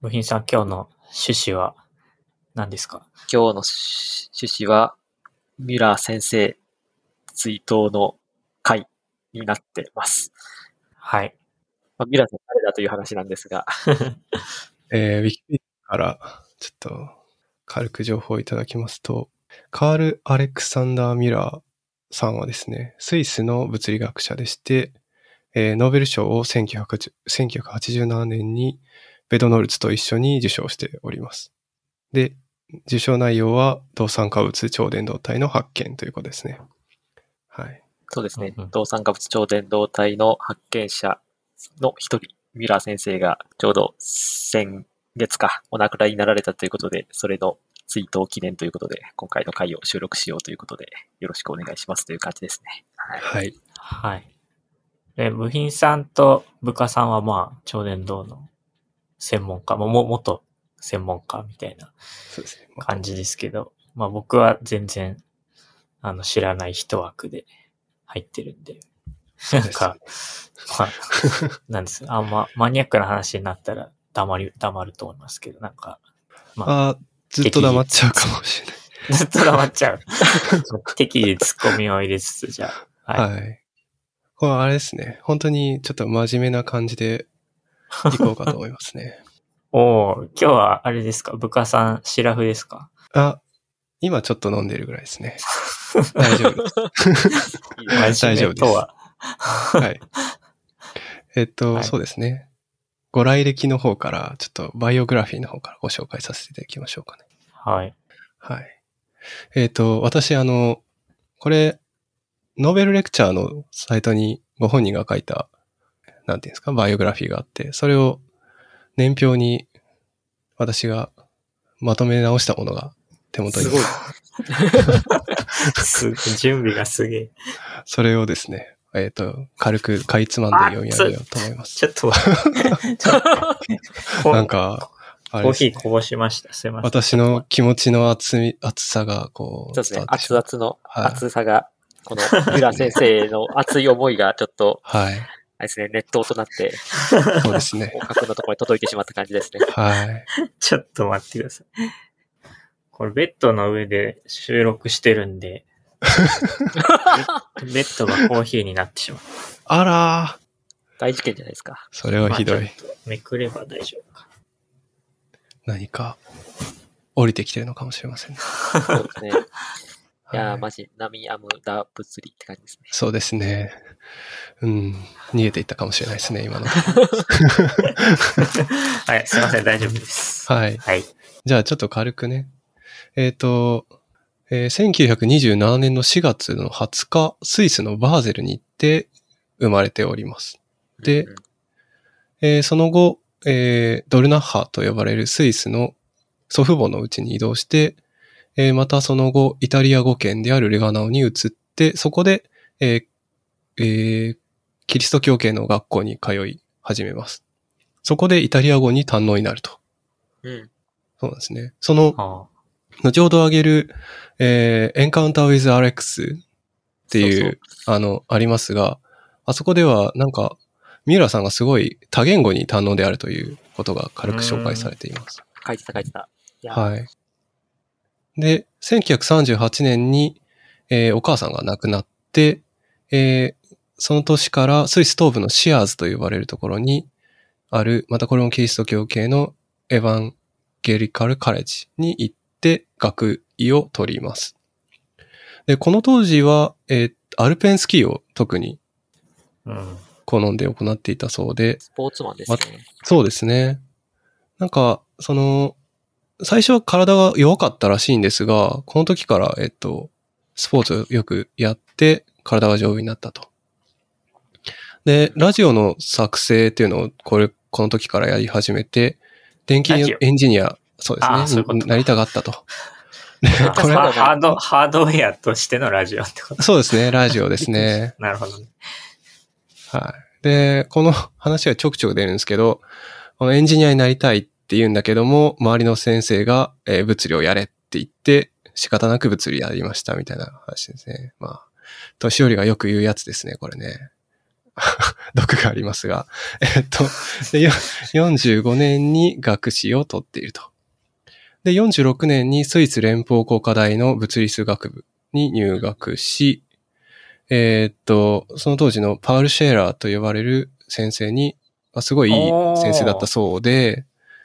部品さん、今日の趣旨は何ですか？今日の趣旨は、ミュラー先生追悼の回になってます。はい。まあ、ミュラーさん誰だという話なんですが。えー、ウィキペディアからちょっと軽く情報をいただきますと、カール・アレクサンダー・ミュラーさんはですね、スイスの物理学者でして、えー、ノーベル賞を1987年にベドノルツと一緒に受賞しております。で、受賞内容は、動酸化物超伝導体の発見ということですね。はい。そうですね。動酸化物超伝導体の発見者の一人、ミュラー先生がちょうど先月かお亡くなりになられたということで、それの追悼記念ということで、今回の回を収録しようということで、よろしくお願いしますという感じですね。はい。はい。で、部品さんと部下さんはまあ、超伝導の専門家、も、も、元専門家みたいな感じですけど、まあ僕は全然、あの、知らない一枠で入ってるんで、なんか、まあ、なんですあんまマニアックな話になったら黙り、黙ると思いますけど、なんか、まあ、あずっと黙っちゃうかもしれない。ずっと黙っちゃう。適宜ツッコミを入れつつ、じゃあ。はい。はい、これあれですね。本当にちょっと真面目な感じで行こうかと思いますね。おお今日はあれですか？部下さん、シラフですか？あ、今ちょっと飲んでるぐらいですね。大丈夫です。大丈夫です。はい。えっと、はい、そうですね。ご来歴の方から、ちょっとバイオグラフィーの方からご紹介させていただきましょうかね。はい。はい。えっ、と、私、あの、これ、ノーベルレクチャーのサイトにご本人が書いたなんていうんですか、バイオグラフィーがあって、それを年表に私がまとめ直したものが手元に。すごい。準備がすげえ。それをですね、えっ、ー、と、軽くかいつまんで読み上げようと思います。ちょっと、なんか、ね、コーヒーこぼしました。すいません。私の気持ちの熱み、熱さが、こう、そうですね。熱々の熱さが、はい、この、ミラ先生の熱い思いがちょっと、はい。あれですね、ネットとなって、そうですね。角のところに届いてしまった感じですね。はい。ちょっと待ってください。これベッドの上で収録してるんで、ベッドがコーヒーになってしまう。あら大事件じゃないですか。それはひどい。めくれば大丈夫か。何か降りてきてるのかもしれませんね。そうですね。いやー、マジ、ナミアムダ物理って感じですね。そうですね。うん。逃げていったかもしれないですね、今の。はい、すいません、大丈夫です。はい。はい。じゃあ、ちょっと軽くね。えっ、ー、と、えー、1927年の4月の20日、スイスのバーゼルに行って生まれております。で、うん、えー、その後、えー、ドルナッハと呼ばれるスイスの祖父母のうちに移動して、えー、またその後、イタリア語圏であるレガナオに移って、そこで、えーえー、キリスト教系の学校に通い始めます。そこでイタリア語に堪能になると。うん。そうなんですね。その、はあ、後ほど挙げる、えー、Encounter with Alex っていう、そうそうあの、ありますが、あそこではなんか、三浦さんがすごい多言語に堪能であるということが軽く紹介されています。書いてた書いてた。はい。で、1938年に、えー、お母さんが亡くなって、えー、その年からスイス東部のシアーズと呼ばれるところにある、またこれもキリスト教系のエヴァンゲリカルカレッジに行って学位を取ります。で、この当時は、えー、アルペンスキーを特に好んで行っていたそうで。スポーツマンですね、ま。そうですね。なんか、その、最初は体が弱かったらしいんですが、この時から、えっと、スポーツをよくやって、体が丈夫になったと。で、ラジオの作成っていうのを、これ、この時からやり始めて、電気エンジニア、そうですね、ううなりたがったと。これハード、ハードウェアとしてのラジオってことそうですね、ラジオですね。なるほど、ね。はい。で、この話はちょくちょく出るんですけど、このエンジニアになりたいっって言うんだけども、周りの先生が、えー、物理をやれって言って、仕方なく物理やりましたみたいな話ですね。まあ、年寄りがよく言うやつですね、これね。毒がありますが、えっと、45年に学士を取っていると。で、46年にスイス連邦工科大の物理数学部に入学し、えーっと、その当時のパウル・シェーラーと呼ばれる先生に、すごいいい先生だったそうで、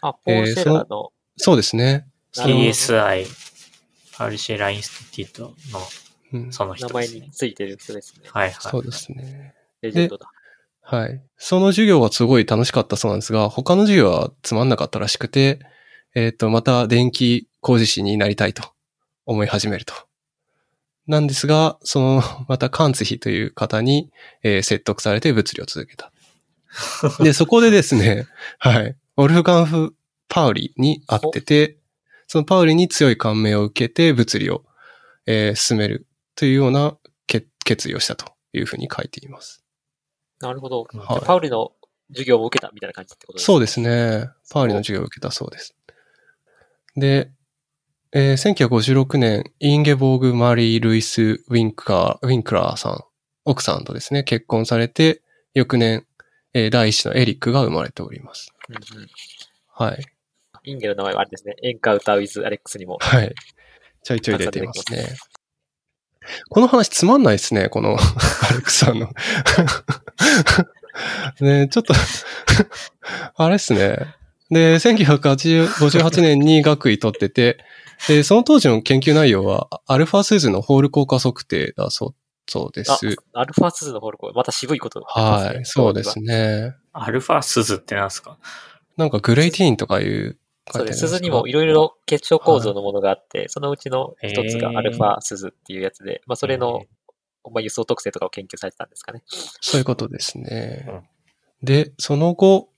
あ、ポール・シェラーの、そうですね。なるほど PSI、パルシェラインスティティートのうんその人名前ですねに。ついてる人ですね。はいはい。そうですね。レジェンドだ。はい。その授業はすごい楽しかったそうなんですが、他の授業はつまんなかったらしくて、えっ、と、また電気工事士になりたいと思い始めると。なんですが、その、またカンツヒという方に、えー説得されて物理を続けた。で、そこでですね、はい。オルフガンフ・パウリに会ってて、そのパウリに強い感銘を受けて物理を、えー進めるというような決決意をしたというふうに書いています。なるほど。うんはいパウリの授業を受けたみたいな感じってことですそうですね。パウリの授業を受けたそうです。で、えー1956年、インゲボーグ・マリー・ルイス・ウィンクラー、ウィンクラーさん、奥さんとですね、結婚されて、翌年、えー第一子のエリックが生まれております。うんうんはい。インゲの名前はあれですね。 Encounter with Alex にも。はい。ちょいちょい出ていますね。この話つまんないですね、この アレックさんの。ねちょっとあれっすね。で、1958年に学位取ってて、で、その当時の研究内容は、アルファスーズのホール効果測定だそうそうです。あ、アルファスズのホールコーまた渋いこと、はい、そうです。ね。アルファスズってなんですか？なんかグレイティーンとかいう書そうです。鈴にもいろいろ結晶構造のものがあって、そのうちの一つがアルファ鈴っていうやつで、まあそれの、まあ、輸送特性とかを研究されてたんですかね。そういうことですね。で、その後、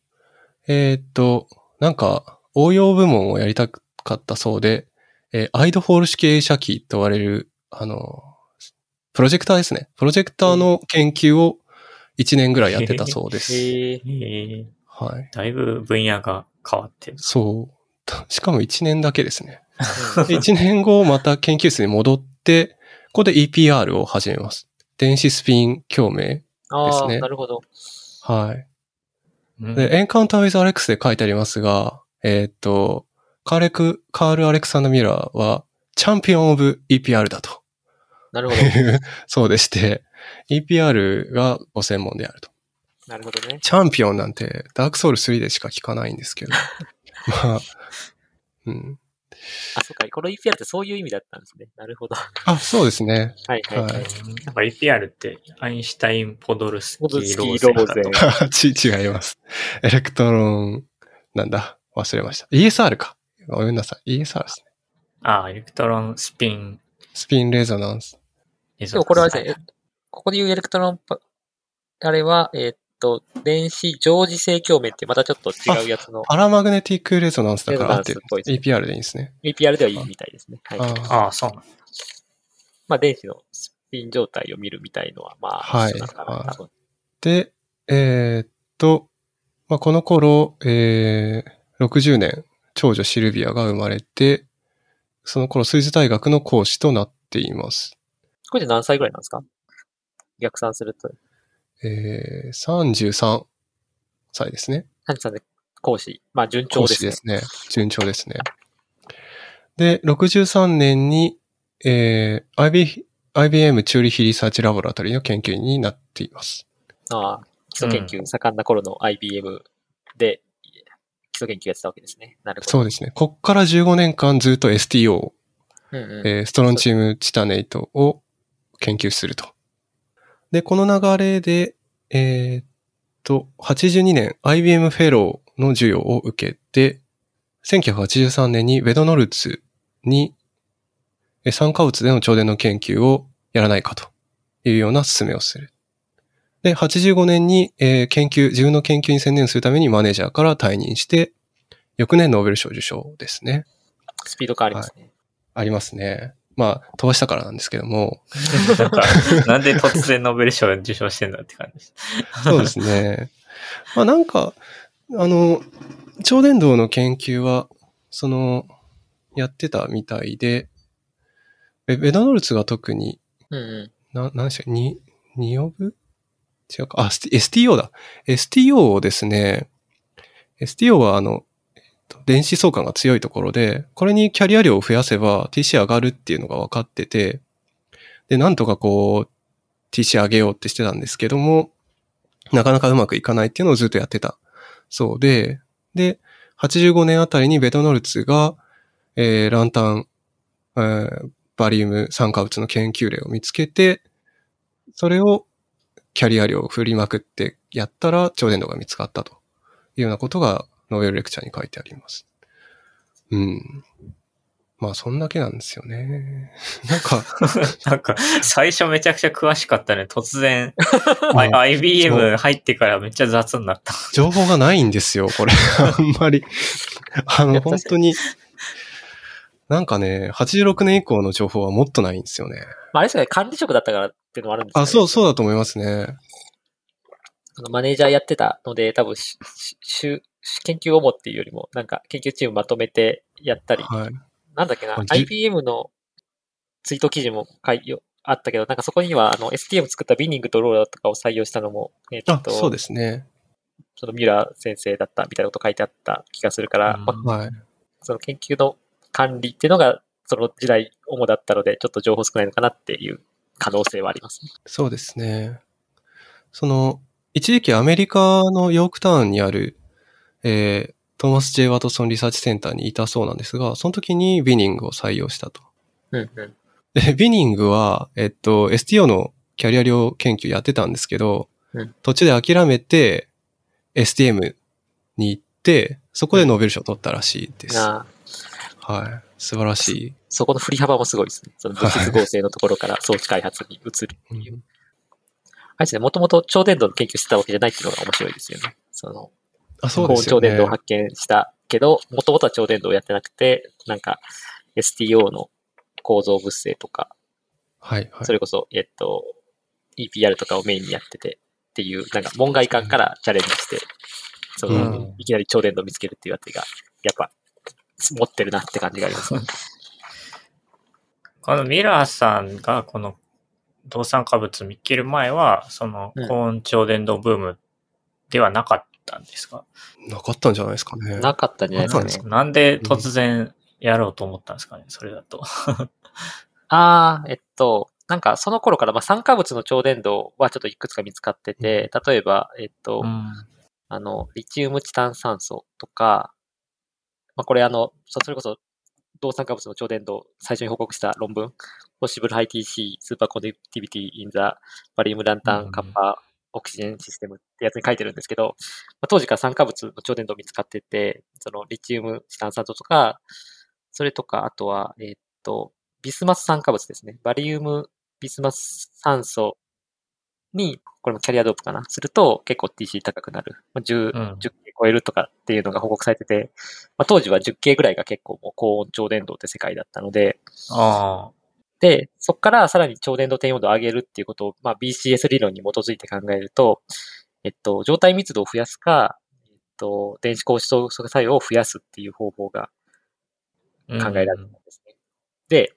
えーっと、なんか、応用部門をやりたかったそうで、えーアイドホール式映写機と言われる、あの、プロジェクターですね。プロジェクターの研究を1年ぐらいやってたそうです。はい。だいぶ分野が変わってる。そう。しかも1年だけですね。で1年後、また研究室に戻って、ここで EPR を始めます。電子スピン共鳴。ですねなるほど。はい。うんで、エンカウンターウィズ・アレックスで書いてありますが、えーっと、カーレク、カール・アレクサンダー・ミラーは、チャンピオン・オブ・ EPR だとなるほど。そうでして、EPR がご専門であると。なるほどね。チャンピオンなんて、ダークソウル3でしか聞かないんですけど。まあ、うん。あ、そっか。この EPR ってそういう意味だったんですね。なるほど。あ、そうですね。はいはいはい。はいなんか EPR って、アインシュタイン・ポドルスキポドルスキー・ーローゼンーと。ち、違います。 electron、なんだ？忘れました。ESR か。ごめんなさい。ESR ですね。ああ、 electron spin spin resonance。でもこれはですね、えここで言う electron pa、あれは、えーっと、電子常時性共鳴ってまたちょっと違うやつのパラマグネティックレゾナンスだから合ってるレゾナンスっぽいでいいんですね。EPR ではいいみたいですね。はい。あーああ、そうなんだ。まあ電子のスピン状態を見るみたいのは、まあ、はいで、えーっと、まあ、この頃、えー、60年、長女シルビアが生まれて、その頃スイス大学の講師となっています。これで何歳ぐらいなんですか？逆算すると。えー、33歳ですね。何さんで講師。まあ順調講ですね。師ですね。順調ですね。で、63年に、えー、IB IBM チューリヒリサーチラボラトリーの研究員になっています。ああ、基礎研究盛んな頃の IBM で、基礎研究やってたわけですね。なるほど。そうですね。こっから15年間ずっと STO、うんうん。えーストロンチウムチタネイトを研究すると。で、この流れで、えーっと、82年 IBM フェローの授与を受けて、1983年にベドノルツに、えー酸化物での超電の研究をやらないかというような勧めをする。で、85年に、えー研究、自分の研究に専念するためにマネージャーから退任して、翌年ノーベル賞受賞ですね。スピード感ありますね。ありますね。まあ、飛ばしたからなんですけども、なんか、なんで突然ノーベル賞を受賞してんだって感じです。そうですね。まあなんか、あの、超電導の研究は、その、やってたみたいで、ベベドノルツが特に、うんうん。な、なんでしたっけ、に、ニオブ？違うか。あ、STO だ。STO をですね、STO はあの、電子相関が強いところで、これにキャリア量を増やせば TC 上がるっていうのが分かってて、で、なんとかこう、TC 上げようってしてたんですけども、なかなかうまくいかないっていうのをずっとやってた。そうで、で、85年あたりにベトノルツが、えー、ランタン、えー、バリウム酸化物の研究例を見つけて、それをキャリア量を振りまくってやったら超伝導が見つかったというようなことがノーベルレクチャーに書いてあります。うん。まあ、そんだけなんですよね。なんか。なんか、最初めちゃくちゃ詳しかったね。突然、IBM 入ってからめっちゃ雑になった。情報がないんですよ、これ。あんまり。あの、本当に。なんかね、86年以降の情報はもっとないんですよね。まあ、あれですかね、管理職だったからっていうのもあるんですか、ね、あ、そう、そうだと思いますね。あのマネージャーやってたので、多分し、し、研究をもっていうよりも、なんか研究チームまとめてやったり、はい、なんだっけな、IBM のツイート記事も書いあったけど、なんかそこにはあの STM 作ったビニングとローラーとかを採用したのも、えっ、ー、と、そうですね。そのミュラー先生だったみたいなこと書いてあった気がするから、まあ、はい、その研究の管理っていうのがその時代主だったので、ちょっと情報少ないのかなっていう可能性はありますね。そうですね。その、一時期アメリカのヨークタウンにある、えー、トーマス・ジェイ・ワトソン・リサーチセンターにいたそうなんですが、その時にビニングを採用したと。うんうん、で、ビニングは、えっと、STO のキャリア量研究やってたんですけど、うん、途中で諦めて STM に行って、そこでノーベル賞を取ったらしいです。うん、はい。素晴らしい。そこの振り幅もすごいですね。その物質合成のところから装置開発に移るっていう。はい、あれですね、もともと超伝導の研究してたわけじゃないっていうのが面白いですよね。その、あ、そうですね。超伝導を発見したけど、もともとは超伝導をやってなくて、なんか STO の構造物性とか、はいはい。それこそ、えっと、EPR とかをメインにやっててっていう、なんか門外観からチャレンジして、その、うん、いきなり超伝導を見つけるっていうあたりが、やっぱ、持ってるなって感じがあります、ね。このミラーさんがこの動産化物見つける前は、その高温超伝導ブームではなかったんですか、うん、なかったんじゃないですかね。なかったんじゃないですかね。なんで突然やろうと思ったんですかね、それだと。ああ、えっと、なんかその頃から、まあ、酸化物の超伝導はちょっといくつか見つかってて、例えば、えっと、うん、あの、リチウムチタン酸素とか、まあ、これあの、それこそ、動酸化物の超伝導、最初に報告した論文、Possible High TC Super Conductivity in the Barium Lantern Kappa Oxygen System ってやつに書いてるんですけど、まあ、当時から酸化物の超伝導見つかってて、そのリチウムチタン酸素とか、それとか、あとは、えー、っと、ビスマス酸化物ですね。バリウムビスマス酸素に、これもキャリアドープかなすると結構 TC 高くなる。10、うん、10K 超えるとかっていうのが報告されてて、まあ、当時は 10K ぐらいが結構もう高温超伝導って世界だったので、あで、そこからさらに超伝導転用度を上げるっていうことを、まあ、BCS 理論に基づいて考えると、えっと、状態密度を増やすか、えっと、電子高子相作作用を増やすっていう方法が考えられるんですね。うん、で、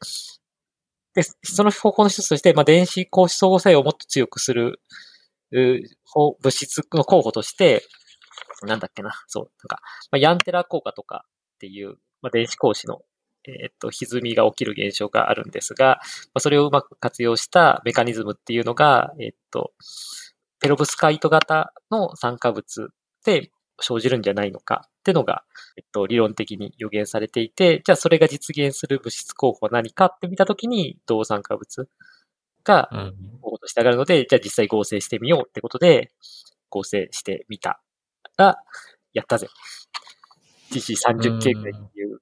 で、その方法の一つとして、まあ、電子高子相互作用をもっと強くする、物質の候補として、なんだっけな、そう、なんか、まあ、ヤンテラ効果とかっていう、まあ、電子格子の、えっ、と、歪みが起きる現象があるんですが、まあ、それをうまく活用したメカニズムっていうのが、えっ、と、ペロブスカイト型の酸化物で生じるんじゃないのかってのが、えっと、理論的に予言されていて、じゃあそれが実現する物質候補は何かって見たときに、銅酸化物が候補として上がるので、うん、じゃあ実際合成してみようってことで、合成してみたら、やったぜ。TC30K ぐらいっていう、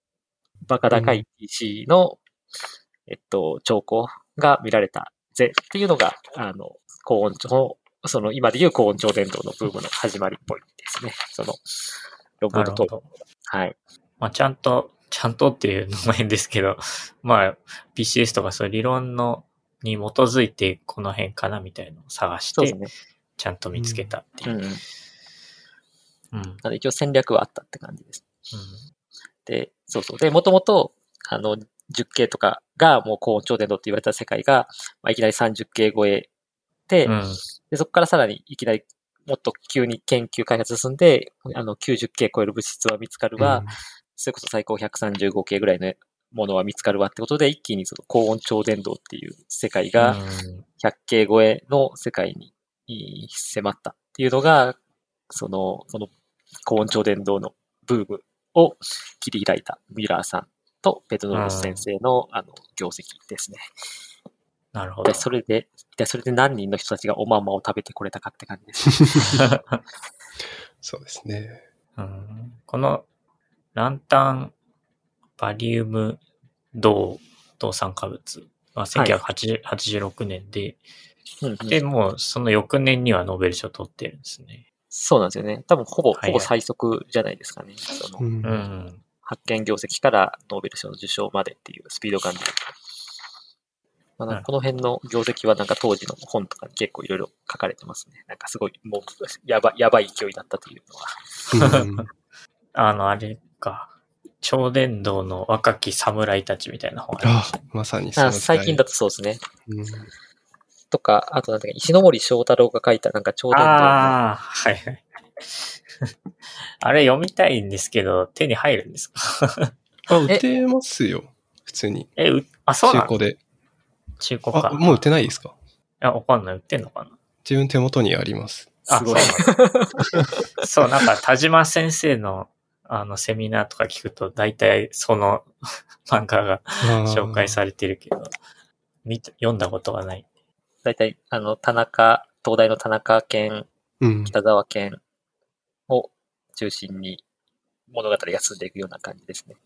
バカ高い TC の、えっと、兆候が見られたぜっていうのが、あの、高温のその今でいう高温超伝導のブームの始まりっぽいですね。その、ロボットと。はい。まあ、ちゃんと、ちゃんとっていうのも変ですけど、まあ、BCS とかそういう理論の、に基づいてこの辺かなみたいのを探して、ね、ちゃんと見つけたっていう。うん。うん、一応戦略はあったって感じです。うん、で、そうそう。で、もともと、あの、10K とかがもう高温超伝導って言われた世界が、まあ、いきなり 30K 超えて、うん。でそこからさらにいきなりもっと急に研究開発進んで、あの、90系超える物質は見つかるわ、それこそ最高135系ぐらいのものは見つかるわってことで、一気にその高温超伝導っていう世界がうん100系超えの世界に迫ったっていうのが、その、その高温超伝導のブームを切り開いたミラーさんとペトノロス先生の、あの業績ですね。なるほどで、。それで、で、それで何人の人たちがおまんまを食べてこれたかって感じです。そうですね。うんこのランタンバリウム銅銅酸化物は1986年で、うんうんで、もうその翌年にはノーベル賞取ってるんですね。そうなんですよね。多分ほぼ、はいほぼ最速じゃないですかね。そのうんうん。発見業績からノーベル賞の受賞までっていうスピード感で。まあ、なんかこの辺の業績はなんか当時の本とかに結構いろいろ書かれてますね。なんかすごいもうやばやばい勢いだったというのは。うん あの、あれか。超伝導の若き侍たちみたいな本ああまさにそのあ時代最近だとそうですね。うんとか、あとなんだっけ、石ノ森章太郎が書いたなんか超伝導のああ、はいはい。あれ読みたいんですけど、手に入るんですか？あ、売ってますよ。普通に。え、うあ、そうなの？中古で。中古か。あ、もう売ってないですか？いや、わかんない。売ってんのかな？自分手元にあります。あすごい。そうなんだ そう、なんか田島先生のあのセミナーとか聞くと、大体その漫画が紹介されてるけど、見た読んだことがない。大体、あの、田中、東大の田中県、うん。北沢県を中心に物語が進んでいくような感じですね。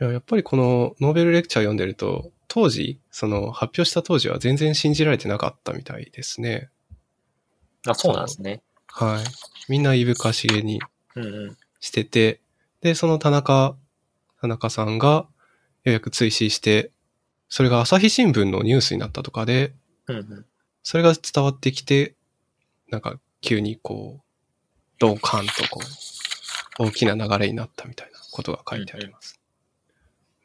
いややっぱりこのノーベルレクチャー読んでると、当時、その発表した当時は全然信じられてなかったみたいですね。あ、そうなんですね。はい。みんないぶかしげにうんうん。してて、で、その田中、田中さんがようやく追試して、それが朝日新聞のニュースになったとかで、うんうん。それが伝わってきて、なんか急にこう、ドカンとこう、大きな流れになったみたいなことが書いてあります。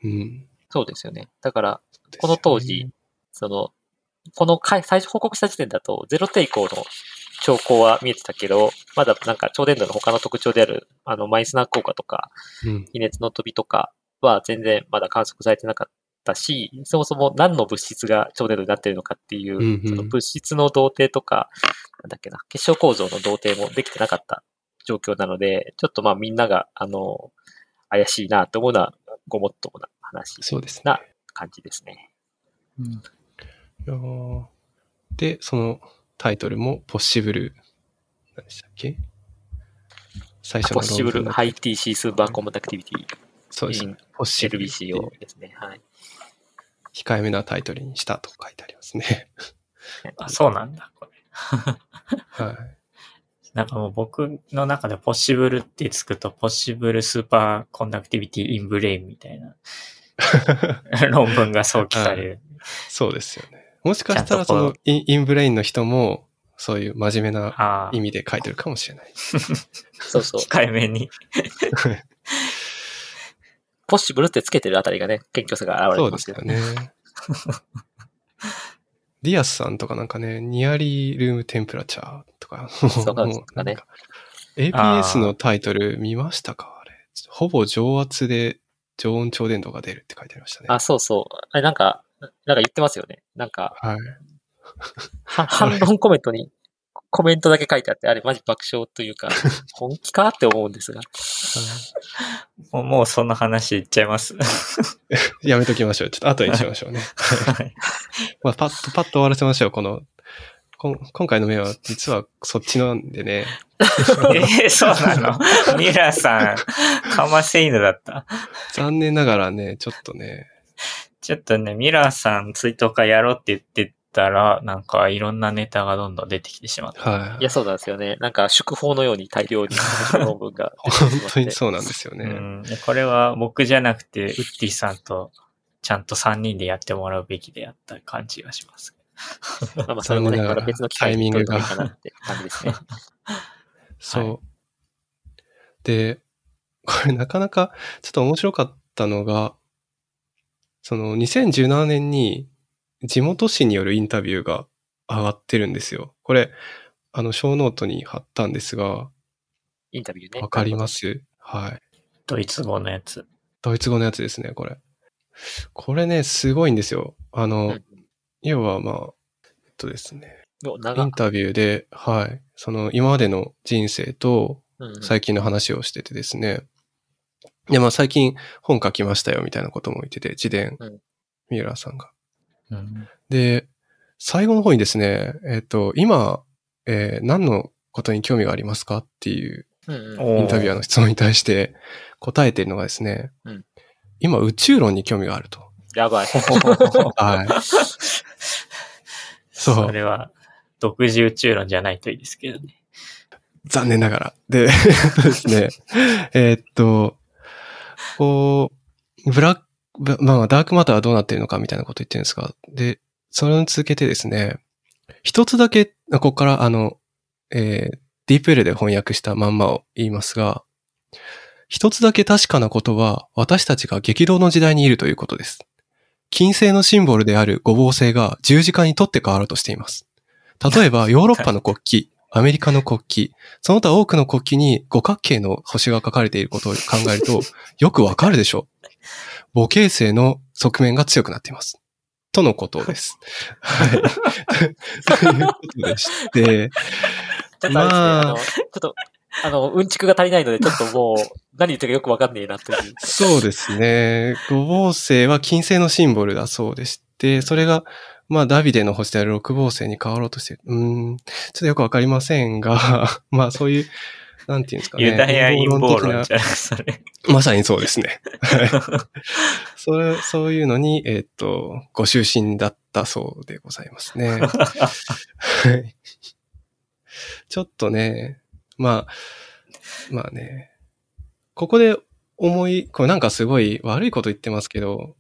うん。そうですよね。だから、この当時、その、この回最初報告した時点だと、ゼロ抵抗の兆候は見えてたけど、まだなんか超伝導の他の特徴である、あの、マイスナー効果とか、うん。微熱の飛びとかは全然まだ観測されてなかったし、そもそも何の物質が超伝導になっているのかっていう、うんうんその物質の動程とか、なんだっけな、結晶構造の動程もできてなかった状況なので、ちょっとまあみんなが、あの、怪しいなと思うのはごもっともな話そうですね。な感じですね。いやーで、そのタイトルも possible、何でしたっけ？最初の possibleハイ TC スーパーコンダクティビティそうです。in ポッシブルっていう LBCO ですね。はい。控えめなタイトルにしたと書いてありますね。あ、そうなんだ、これ。はい。なんかもう僕の中で possible ってつくと、 possible superconductivity in brain みたいな 論文が想起される。そうですよね。もしかしたらそうの in brain の人も、そういう真面目な意、味で書いてるかもしれない。そうそう。控えめに。 possible ってつけてるあたりがね、謙虚さが現れてますけどね。ディアスさんとかなんかね、 nearly room temperature とか、そうなんですかね APS のタイトル見ましたか？あれ。ほぼ常圧で常温超伝導が出るって書いてありましたね。あ、そうそう。あれなんか、なんか言ってますよね。なんか、はい。は反論コメントにコメントだけ書いてあって、あれマジ爆笑というか、本気かって思うんですが。もうもうそんな話いっちゃいます。やめときましょう。ちょっと後にしましょうね。はい まあ、パッと、パッと終わらせましょう。この、こん今回の目は実はそっちなんでね。えー、そうなの？ミラーさん、かませ犬だった。残念ながらね、ちょっとね、ちょっとね、ミラーさん追悼会やろうって言ってたら、なんかいろんなネタがどんどん出てきてしまった。はい。いや、そうなんですよね。なんか、祝報のように大量に 論文が出てきて本。当にそうなんですよね。うん、でこれは僕じゃなくて、ウッディさんとちゃんと3人でやってもらうべきであった感じがします。まあまあ、それもね、また別の機会に取りたいかなって感じですね。そう。はいで、これなかなかちょっと面白かったのが、その2017年に地元紙によるインタビューが上がってるんですよ。これ、あの、小ノートに貼ったんですが、インタビューね。わかります？はい。ドイツ語のやつ。ドイツ語のやつですね、これ。これね、すごいんですよ。あうの、ん要はまあ、えっとですね、インタビューで、はい、その今までの人生とうんうん最近の話をしててですね、で、まあ最近本書きましたよみたいなことも言ってて、自伝、うんミューラーさんが。うん。で、最後の方にですね、えっ、と、今、えー何のことに興味がありますかっていうインタビュアーの質問に対して答えているのがですね、うん今宇宙論に興味があると。やばい。はい。そうそれは、独自宇宙論じゃないといいですけどね。残念ながら。で、そ うですね。えーっと、こう、ブラッまあ、ダークマターはどうなってるのかみたいなこと言ってるんですが、で、それに続けてですね、一つだけ、ここからあの、えー、ディープ L で翻訳したまんまを言いますが、一つだけ確かなことは、私たちが激動の時代にいるということです。金星のシンボルである五芒星が十字架にとって変わろうとしています。例えば、ヨーロッパの国旗、アメリカの国旗、その他多くの国旗に五角形の星が書かれていることを考えると、よくわかるでしょう。母形星の側面が強くなっています。とのことです。はい。ということでして、ちょっとあれですね、まああの、ちょっと、あの、うんちくが足りないので、ちょっともう、何言ってるかよくわかんねえなという。そうですね。五芒星は金星のシンボルだそうでして、それが、まあ、ダビデの星である六芒星に変わろうとしてる。うーん、ちょっとよくわかりませんが、まあ、そういう、なんていうんですかね。ユダヤ陰謀論じゃそれ。まさにそうですね。はい それ、そういうのに、えーっと、ご就寝だったそうでございますね。はいちょっとね、まあ、まあね、ここで思い、これなんかすごい悪いこと言ってますけど、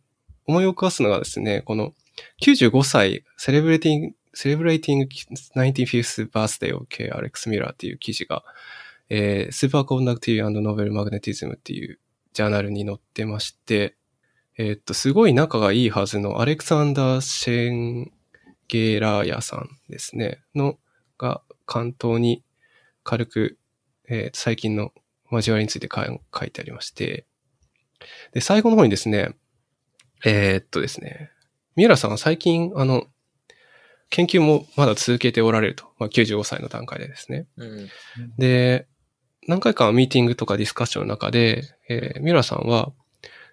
思い起こすのがですね、この95歳、セレブレティング、セレブレイティング 95th birthday of K. Alex Miller っていう記事が、えー、スーパーコンダクティブノーベルマグネティズムっていうジャーナルに載ってまして、えーっと、すごい仲がいいはずのアレクサンダー・シェンゲーラーヤさんですね、の、が関東に軽く、えー最近の交わりについてか書いてありまして、で、最後の方にですね、えーっとですね、三浦さんは最近、あの、研究もまだ続けておられると。まあ、95歳の段階でですね。うん。で、何回かミーティングとかディスカッションの中で、えーミュラさんは、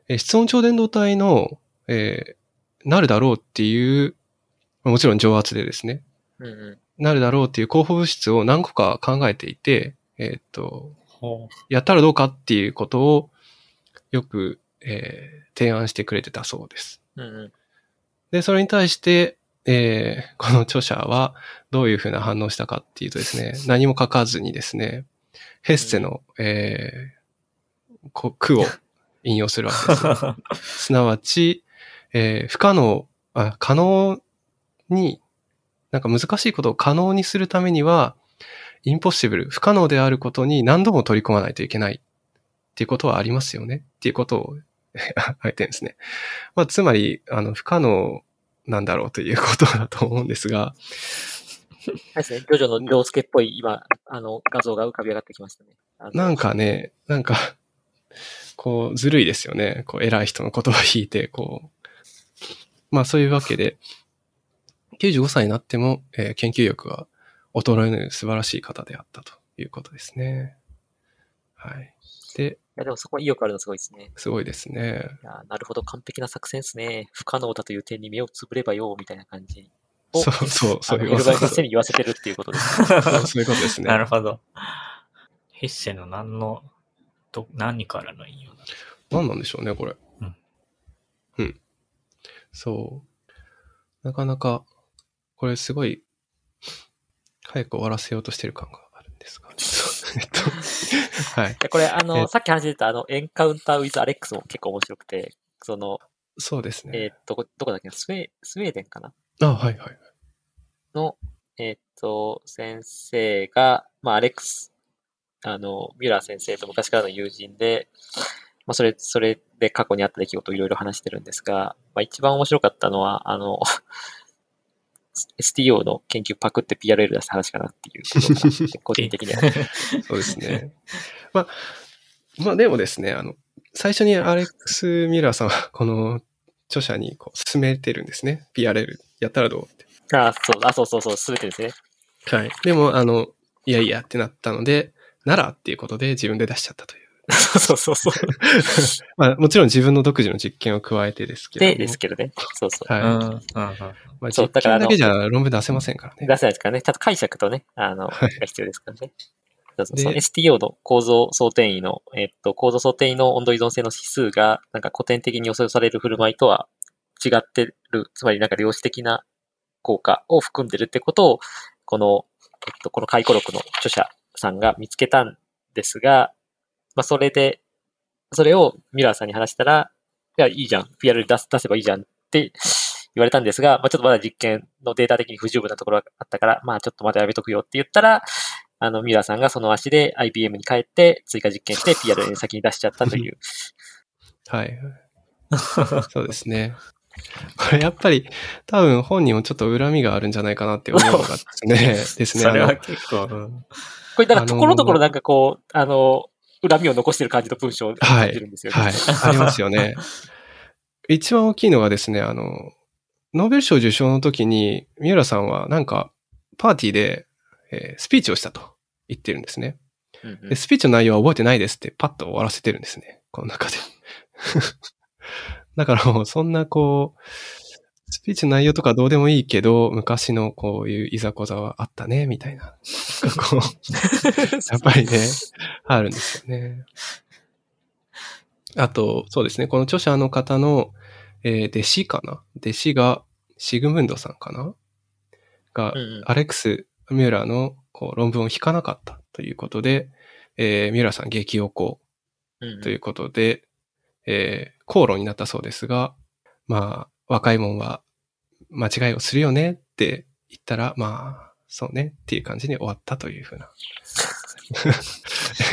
えー室温超伝導体の、えーなるだろうっていう、まあもちろん蒸圧でですね、うんうなるだろうっていう候補物質を何個か考えていて、えーっと、ほやったらどうかっていうことをよく、えー提案してくれてたそうです。ん。うんうん。で、それに対して、えーこの著者はどういうふうな反応をしたかっていうとですね、何も書かずにですね、ヘッセの、えーこ句を引用するわけです。すなわち、えー不可能、あ、可能に、なんか難しいことを可能にするためには、インポッシブル、不可能であることに何度も取り込まないといけないっていうことはありますよねっていうことを 書いてるんですね。まあ、つまり、あの、不可能なんだろうということだと思うんですが、はいですね。ジョジョの涼介っぽい、今、あの、画像が浮かび上がってきましたね。なんかね、なんか、こう、ずるいですよね。こう、偉い人の言葉を引いて、こう。まあ、そういうわけで、95歳になっても、えー研究力が衰えぬ素晴らしい方であったということですね。はい。で、いや、でもそこは意欲あるのすごいですね。すごいですね。いや、なるほど、完璧な作戦ですね。不可能だという点に目をつぶればよ、みたいな感じを。そうそう、そういうあのエルバイこと。先生に言わせてるっていうことです。そ うそういうことですね。なるほど。ヘッセの何の、ど、何からの引用だ何なんでしょうね、これ。うん。うん。そう。なかなか、これすごい、早く終わらせようとしてる感があるんですが。えっと、はい。これ、あの、えさっき話してた、あの、エンカウンターウィズアレックスも結構面白くて、その、そうですね。えーっと、こどこだっけな、スウェー、スウェーデンかな？あ、はいはい。の、えーっと、先生が、まあ、アレックス、あの、ミュラー先生と昔からの友人で、まあ、それ、それで過去にあった出来事をいろいろ話してるんですが、まあ、一番面白かったのは、あの、STO の研究パクって PRL 出す話かなっていうことが、個人的には。そうですね。まあ、まあでもですね、あの、最初にアレックス・ミラーさんは、この著者にこう進めてるんですね。PRL やったらどう？って。あそう、あ、そうそうそう、すべてですね。はい。でも、あの、いやいやってなったので、ならっていうことで自分で出しちゃったという。そうそうそう。まあ、もちろん自分の独自の実験を加えてですけども。で、ですけどね。そうそう。はい。うん。うん。うんまあ、そう実験だけじゃ論文出せませんからね。出せないですからね。ちゃんと解釈とね、あの、はいが必要ですからね。そうそうそう STO の構造想定位の、えっと、構造想定位の温度依存性の指数が、なんか古典的に予想される振る舞いとは違ってる、つまりなんか量子的な効果を含んでるってことを、この、えっと、この回顧録の著者さんが見つけたんですが、まあ、それで、それをミラーさんに話したら、いや、いいじゃん。PRL 出す、出せばいいじゃんって言われたんですが、まあ、ちょっとまだ実験のデータ的に不十分なところがあったから、まあ、ちょっとまだやめとくよって言ったら、あの、ミラーさんがその足で IBM に帰って追加実験して PRL に先に出しちゃったという。はい。そうですね。これやっぱり多分本人もちょっと恨みがあるんじゃないかなって思うのがですね、ですね。それは結構、うんこれ、だから、あのーところどころなんかこう、あの、恨みを残してる感じの文章を感じるんですよね。はい。ありますよね。一番大きいのがですね、あの、ノーベル賞受賞の時に、三浦さんはなんか、パーティーで、えースピーチをしたと言ってるんですね。うんうんで、スピーチの内容は覚えてないですってパッと終わらせてるんですね。この中で。だからもうそんなこう、スピーチの内容とかどうでもいいけど、昔のこういういざこざはあったね、みたいな。こう やっぱりね、あるんですよね。あと、そうですね、この著者の方の、えー弟子かな？弟子がシグムンドさんかな？が、うんうんアレックス・ミューラーのこう論文を引かなかったということで、えーミューラーさん激おこうんうんということで、えー口論になったそうですが、まあ、若いもんは間違いをするよねって言ったら、まあ、そうねっていう感じに終わったというふうな、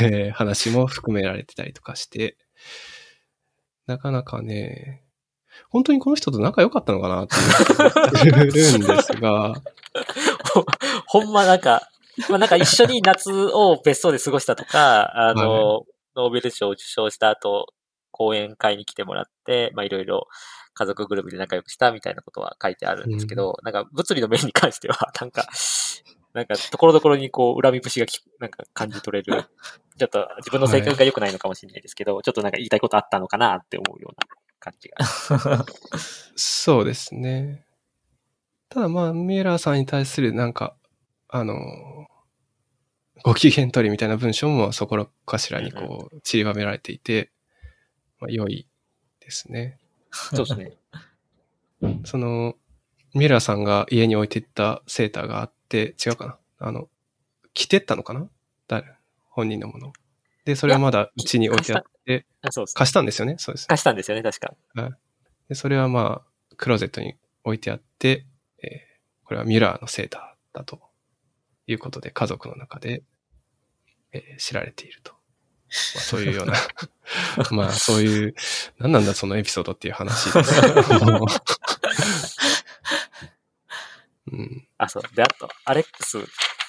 えー話も含められてたりとかして、なかなかね、本当にこの人と仲良かったのかなっていう気がするんですが、ほんまなんか、まあなんか一緒に夏を別荘で過ごしたとか、あの、ノーベル賞を受賞した後、講演会に来てもらって、まあいろいろ家族ぐるみで仲良くしたみたいなことは書いてあるんですけど、なんか物理の面に関しては、なんか、なんかところどころにこう恨み節がきなんか感じ取れる。ちょっと自分の性格が良くないのかもしれないですけど、ちょっとなんか言いたいことあったのかなって思うような感じが。そうですね。ただまあ、ミューラーさんに対するなんか、あの、ご機嫌取りみたいな文章もそこらかしらにこう散りばめられていて、まあ、良いですね。そうですね。その、ミラーさんが家に置いていったセーターがあって、違うかなあの、着てったのかな？誰？本人のもの。で、それはまだうちに置いてあって、あ。貸したんですよね？そうです。貸したんですよね、確か。で、それはまあ、クローゼットに置いてあって、えーこれはミュラーのセーターだということで、家族の中で、えー知られていると。まあ、そういうような、まあ、そういう、何なんだそのエピソードっていう話です。けども。うん、あ、そう。で、あと、アレックス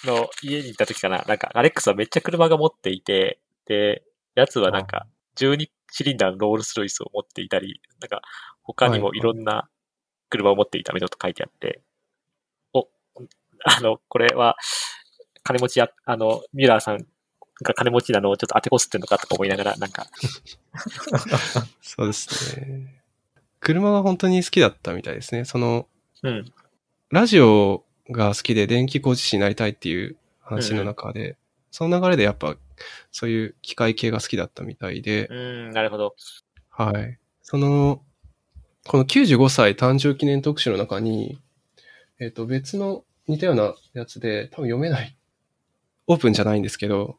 の家に行った時かな、なんか、アレックスはめっちゃ車が持っていて、で、やつはなんか、12シリンダーのロールスロイスを持っていたり、なんか、他にもいろんな車を持っていたみたいなこと書いてあって、お、あの、これは、金持ちや、あの、ミュラーさんが金持ちなのをちょっと当てこすってんのかとか思いながら、なんか、そうですね。車が本当に好きだったみたいですね。その、うん。ラジオが好きで電気工事士になりたいっていう話の中で、その流れでやっぱそういう機械系が好きだったみたいで、うん、なるほど。はい。その、この95歳誕生記念特集の中に、えっ、と、別の似たようなやつで、多分読めない。オープンじゃないんですけど、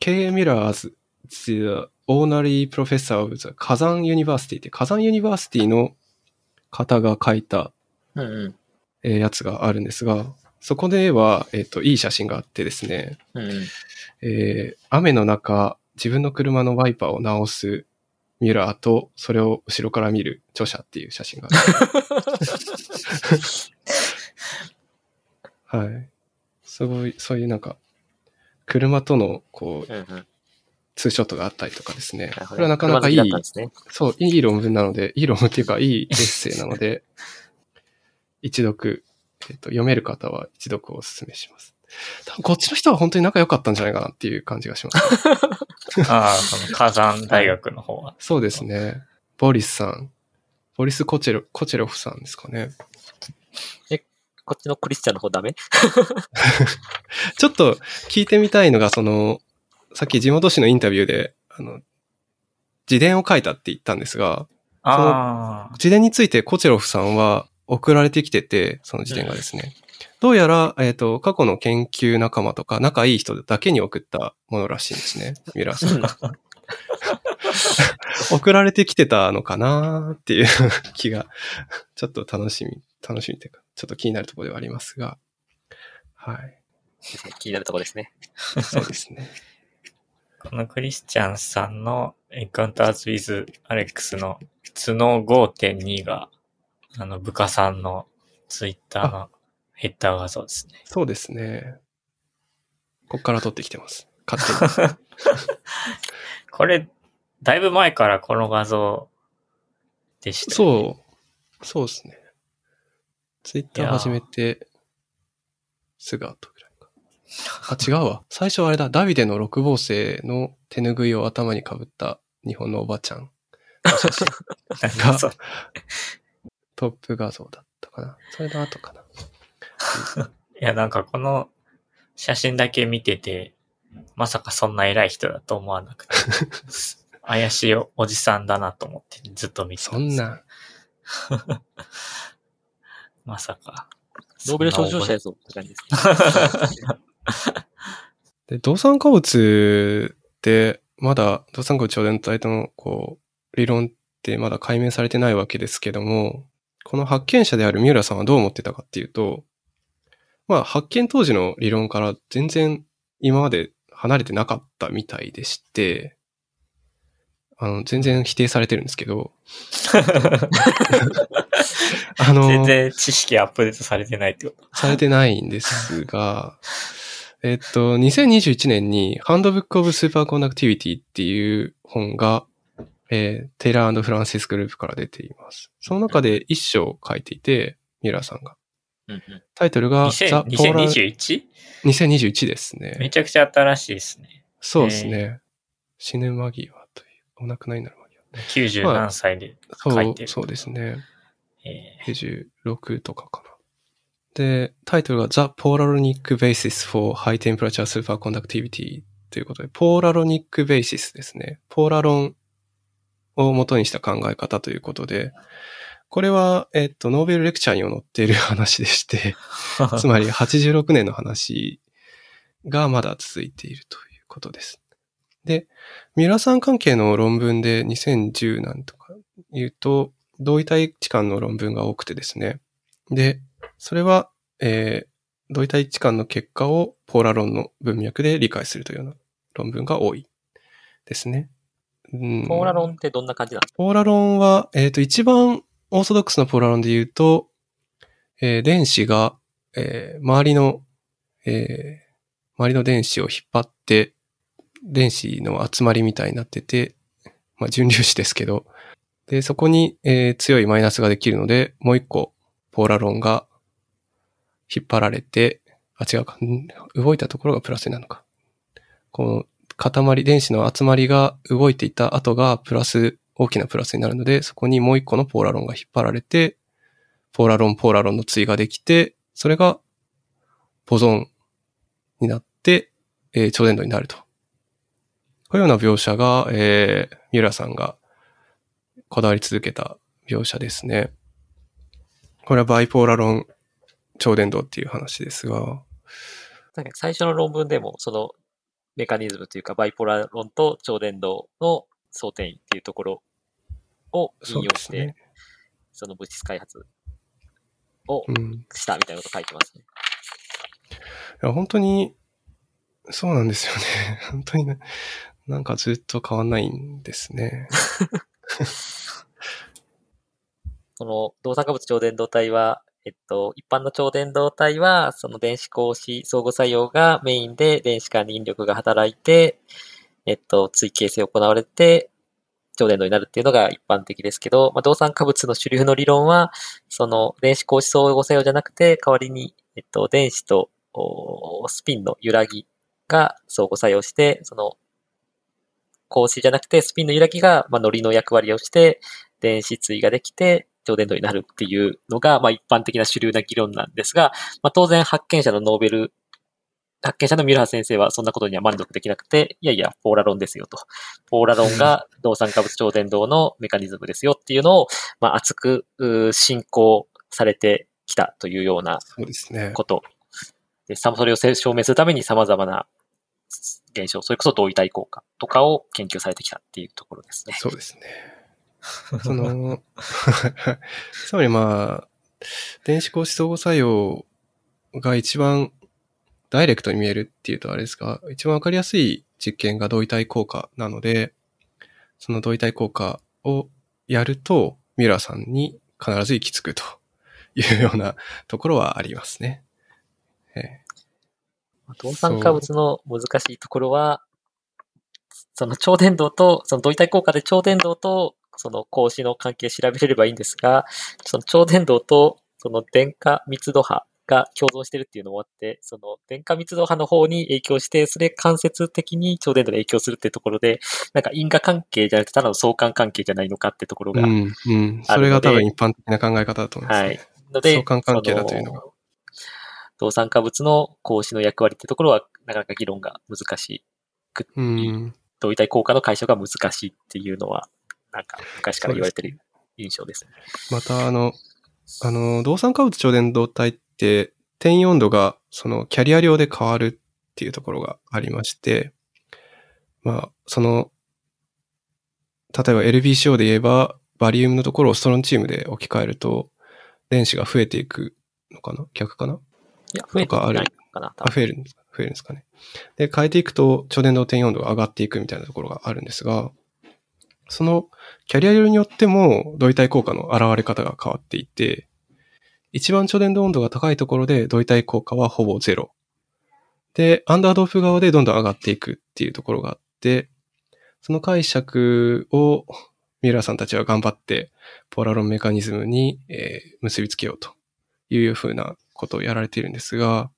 K. Miller's The Honorary Professor of the Kazan University って、 Kazan University の方が書いたやつがあるんですが、そこでは、えっ、と、いい写真があってですね、うんうん。えー雨の中、自分の車のワイパーを直すミュラーと、それを後ろから見る著者っていう写真がある。はい。すごい、そういうなんか、車との、こう、うんうん。ツーショットがあったりとかですね。これはなかなかいいね。そう、いい論文なので、いい論文っていうか、いいエッセイなので、一読、えっ、と、読める方は一読をお勧めします。多分こっちの人は本当に仲良かったんじゃないかなっていう感じがします。ああ、その火山大学の方は。そうですね。ボリスさん。ボリス・コチェロコチェロフさんですかね。こっちのクリスチャンの方ダメ？ちょっと聞いてみたいのが、その、さっき地元紙のインタビューで、あの、自伝を書いたって言ったんですが、ああ、自伝についてコチェロフさんは送られてきてて、その自伝がですね。どうやら、えっ、と、過去の研究仲間とか仲いい人だけに送ったものらしいんですね。ミュラーさんが。送られてきてたのかなっていう気が、ちょっと楽しみ、楽しみというか、ちょっと気になるところではありますが。はい。気になるところですね。そうですね。このクリスチャンさんの Encounters with Alex の角5.2が、あの、部下さんのツイッターのヘッダー画像ですね。そうですね。こっから撮ってきてます。勝手に。これ、だいぶ前からこの画像でした、ね。そう。そうですね。ツイッター始めて、すぐ後ぐらいか。あ、違うわ。最初はあれだ。ダビデの六芒星の手拭いを頭にかぶった日本のおばちゃんの写真。なんかそうトップ画像だったかな。それの後かな。いや、なんかこの写真だけ見てて、まさかそんな偉い人だと思わなくて、怪しいおじさんだなと思ってずっと見てたそんですよな、まさか。ノーベル賞受賞者やぞって感じですね。で、動産化物って、まだ動産化物超伝体との、こう、理論ってまだ解明されてないわけですけども、この発見者である三浦さんはどう思ってたかっていうと、まあ、発見当時の理論から全然今まで離れてなかったみたいでして、あの、全然否定されてるんですけど、あの、全然知識アップデートされてないってこと。されてないんですが、えっと、2021年に Handbook of Superconductivity っていう本が、えーテイラーフランシスグループから出ています。その中で一章書いていて、ミュラーさんが。うんうんタイトルが2000 2021? 2021ですね。めちゃくちゃ新しいですね。そうですね。死ぬ間際お亡くなりになる間際。90何歳でそう書いて、る。そうですね。えページ6とかかな。で、タイトルが The Polaronic Basis for High Temperature Superconductivity ということで、ポーラロニックベーシスですね。ポーラロンを元にした考え方ということで、これは、えっと、ノーベルレクチャーにも載っている話でして、ー つまり86年の話がまだ続いているということです。で、ミュラーさん関係の論文で2010なんとか言うと、同位体置換の論文が多くてですね。で、それは、えー同位体置換の結果をポーラ論の文脈で理解するというような論文が多いですね。うんポーラロンってどんな感じなんですか？ポーラロンは、えっ、と、一番オーソドックスなポーラロンで言うと、えー電子が、えー周りの、えー周りの電子を引っ張って、電子の集まりみたいになってて、まあ、純粒子ですけど、で、そこに、えー強いマイナスができるので、もう一個、ポーラロンが引っ張られて、あ、違うか、動いたところがプラスになるのか。この塊、電子の集まりが動いていた後がプラス、大きなプラスになるので、そこにもう一個のポーラロンが引っ張られて、ポーラロン、ポーラロンの対ができて、それがボゾンになって、えー超伝導になると。こういうような描写が、えー、ミュラーさんがこだわり続けた描写ですね。これはバイポーラロン超伝導っていう話ですが、なんか最初の論文でも、そのメカニズムというか、バイポラロンと超伝導の争点っていうところをそう引用して、ですね。その物質開発をうん。したみたいなこと書いてますね。いや、本当に、そうなんですよね。本当にね、なんかずっと変わんないんですね。この動産化物超伝導体は、えっと、一般の超伝導体は、その電子格子相互作用がメインで電子間に引力が働いて、えっと、追形性行われて、超伝導になるっていうのが一般的ですけど、まあ、動産化物の主流の理論は、その電子格子相互作用じゃなくて、代わりに、えっと、電子とスピンの揺らぎが相互作用して、その、格子じゃなくてスピンの揺らぎが、まあ、ノリの役割をして、電子対ができて、超伝導になるっていうのが、まあ一般的な主流な議論なんですが、まあ当然発見者のノーベル、発見者のミュラー先生はそんなことには満足できなくて、いやいや、ポーラロンですよと。ポーラロンが 動産化物超伝導のメカニズムですよっていうのを、まあ熱く進行されてきたというようなこと。で、それを証明するために様々な現象、それこそ同位体効果とかを研究されてきたっていうところですね。そうですね。その、つまりまあ、電子格子相互作用が一番ダイレクトに見えるっていうとあれですが、一番わかりやすい実験が同位体効果なので、その同位体効果をやると、ミュラーさんに必ず行き着くというようなところはありますね。え動産化物の難しいところは、その超伝導と、その同位体効果で超伝導とその格子の関係調べれればいいんですが、その超伝導とその電荷密度波が共存してるっていうのもあって、その電荷密度波の方に影響して、それ間接的に超伝導に影響するっていうところで、なんか因果関係じゃなくて、ただの相関関係じゃないのかってところがうん、うん。それが多分一般的な考え方だと思います、ね。はい。ので、相関関係だというのが。動産化物の格子の役割ってところは、なかなか議論が難しく、うん、同位体効果の解消が難しいっていうのはなんか昔から言われてる印象ですね。また、あの、あの、動産化物超伝導体って、転移温度がそのキャリア量で変わるっていうところがありまして、まあ、その、例えば LBCO で言えば、バリウムのところをストロンチームで置き換えると、電子が増えていくのかな？逆かな？いや、増えていないかなあ、増えるんですか増えるんですかね。で、変えていくと、超伝導転移温度が上がっていくみたいなところがあるんですが、そのキャリア量によっても同位体効果の現れ方が変わっていて、一番超伝導温度が高いところで同位体効果はほぼゼロ。で、アンダードープ側でどんどん上がっていくっていうところがあって、その解釈をミュラーさんたちは頑張ってポーラロンメカニズムに、えー、結びつけようというふうなことをやられているんですが、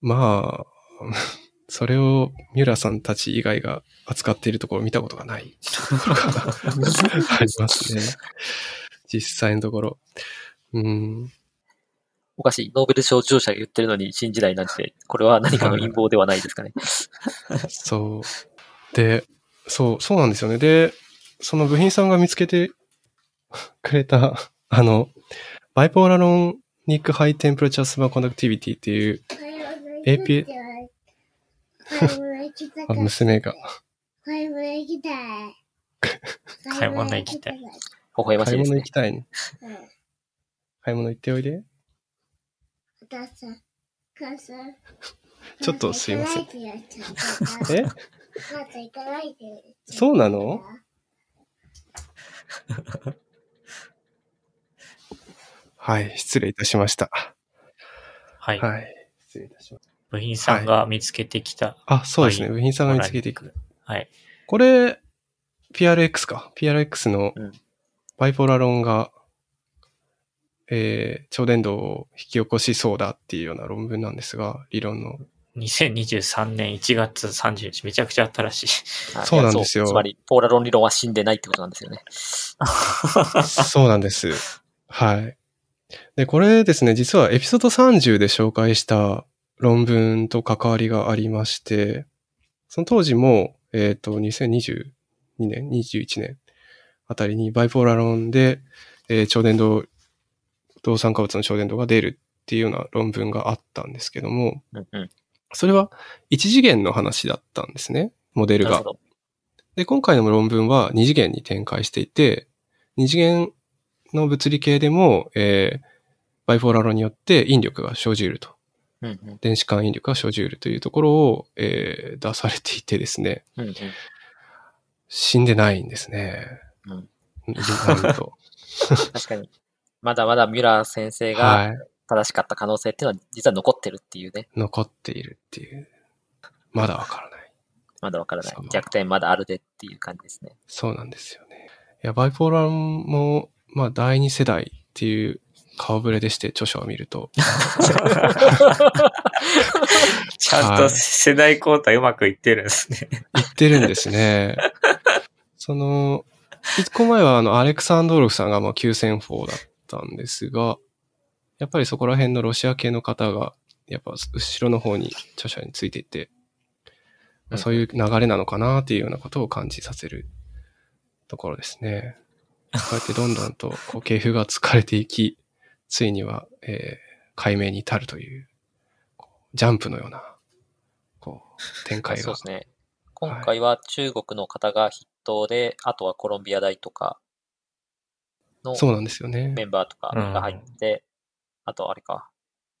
まあ、それをミュラーさんたち以外が扱っているところを見たことがない ありますね。実際のところ。うん。おかしい。ノーベル賞受賞者が言ってるのに新時代なんて、これは何かの陰謀ではないですかね。そう。で、そう、そうなんですよね。で、その部品さんが見つけてくれた、あの、バイポーラロンニックハイテンプレチャースマーコンダクティビティっていう APA、あ娘が。買い物行きたい。買い物行きたい。微笑ましいです、ね。買い物行きたい、ね、買い物行っておいで。お母さん、母さん。ちょっとすいません。え？そうなの？はい、失礼いたしました。はい。はい、失礼いたしました。部品さんが見つけてきた。はい、あ、そうですね。部品さんが見つけていく。はい。これ、PRX か。PRX のバイポラロンが、うん、えー、超伝導を引き起こしそうだっていうような論文なんですが、理論の。2023年1月30日、めちゃくちゃ新しい。そうなんですよ。つまり、ポーラロン理論は死んでないってことなんですよね。そうなんです。はい。で、これですね、実はエピソード30で紹介した論文と関わりがありまして、その当時も、えっ、ー、と、2022年、21年あたりにバイポーラ論で、えー、超伝導、動酸化物の超伝導が出るっていうような論文があったんですけども、うんうん、それは一次元の話だったんですね、モデルが。で、今回の論文は二次元に展開していて、二次元の物理系でも、えー、バイポーラ論によって引力が生じると。電子間引力が生じるというところを、えー、出されていてですね、うんうん、死んでないんですね。うん、確かに。まだまだミュラー先生が正しかった可能性っていうのは実は残ってるっていうね。残っているっていう。まだわからない。まだわからない。逆転まだあるでっていう感じですね。そうなんですよね。いや、バイポーラーも、まあ、第二世代っていう顔ぶれでして、著書を見ると。ちゃんと世代交代うまくいってるんですね。言ってるんですね。その、一個前はあの、アレクサンドロフさんがまあ急戦法だったんですが、やっぱりそこら辺のロシア系の方が、やっぱ後ろの方に著者についていて、うんそういう流れなのかなっていうようなことを感じさせるところですね。こうやってどんどんとこう系譜が疲れていき、ついには、えー解明に至るという、こうジャンプのような、こう、展開がそうですね。今回は中国の方が筆頭で、あとはコロンビア大とかのそうなんですよね。メンバーとかが入って、あとあれか。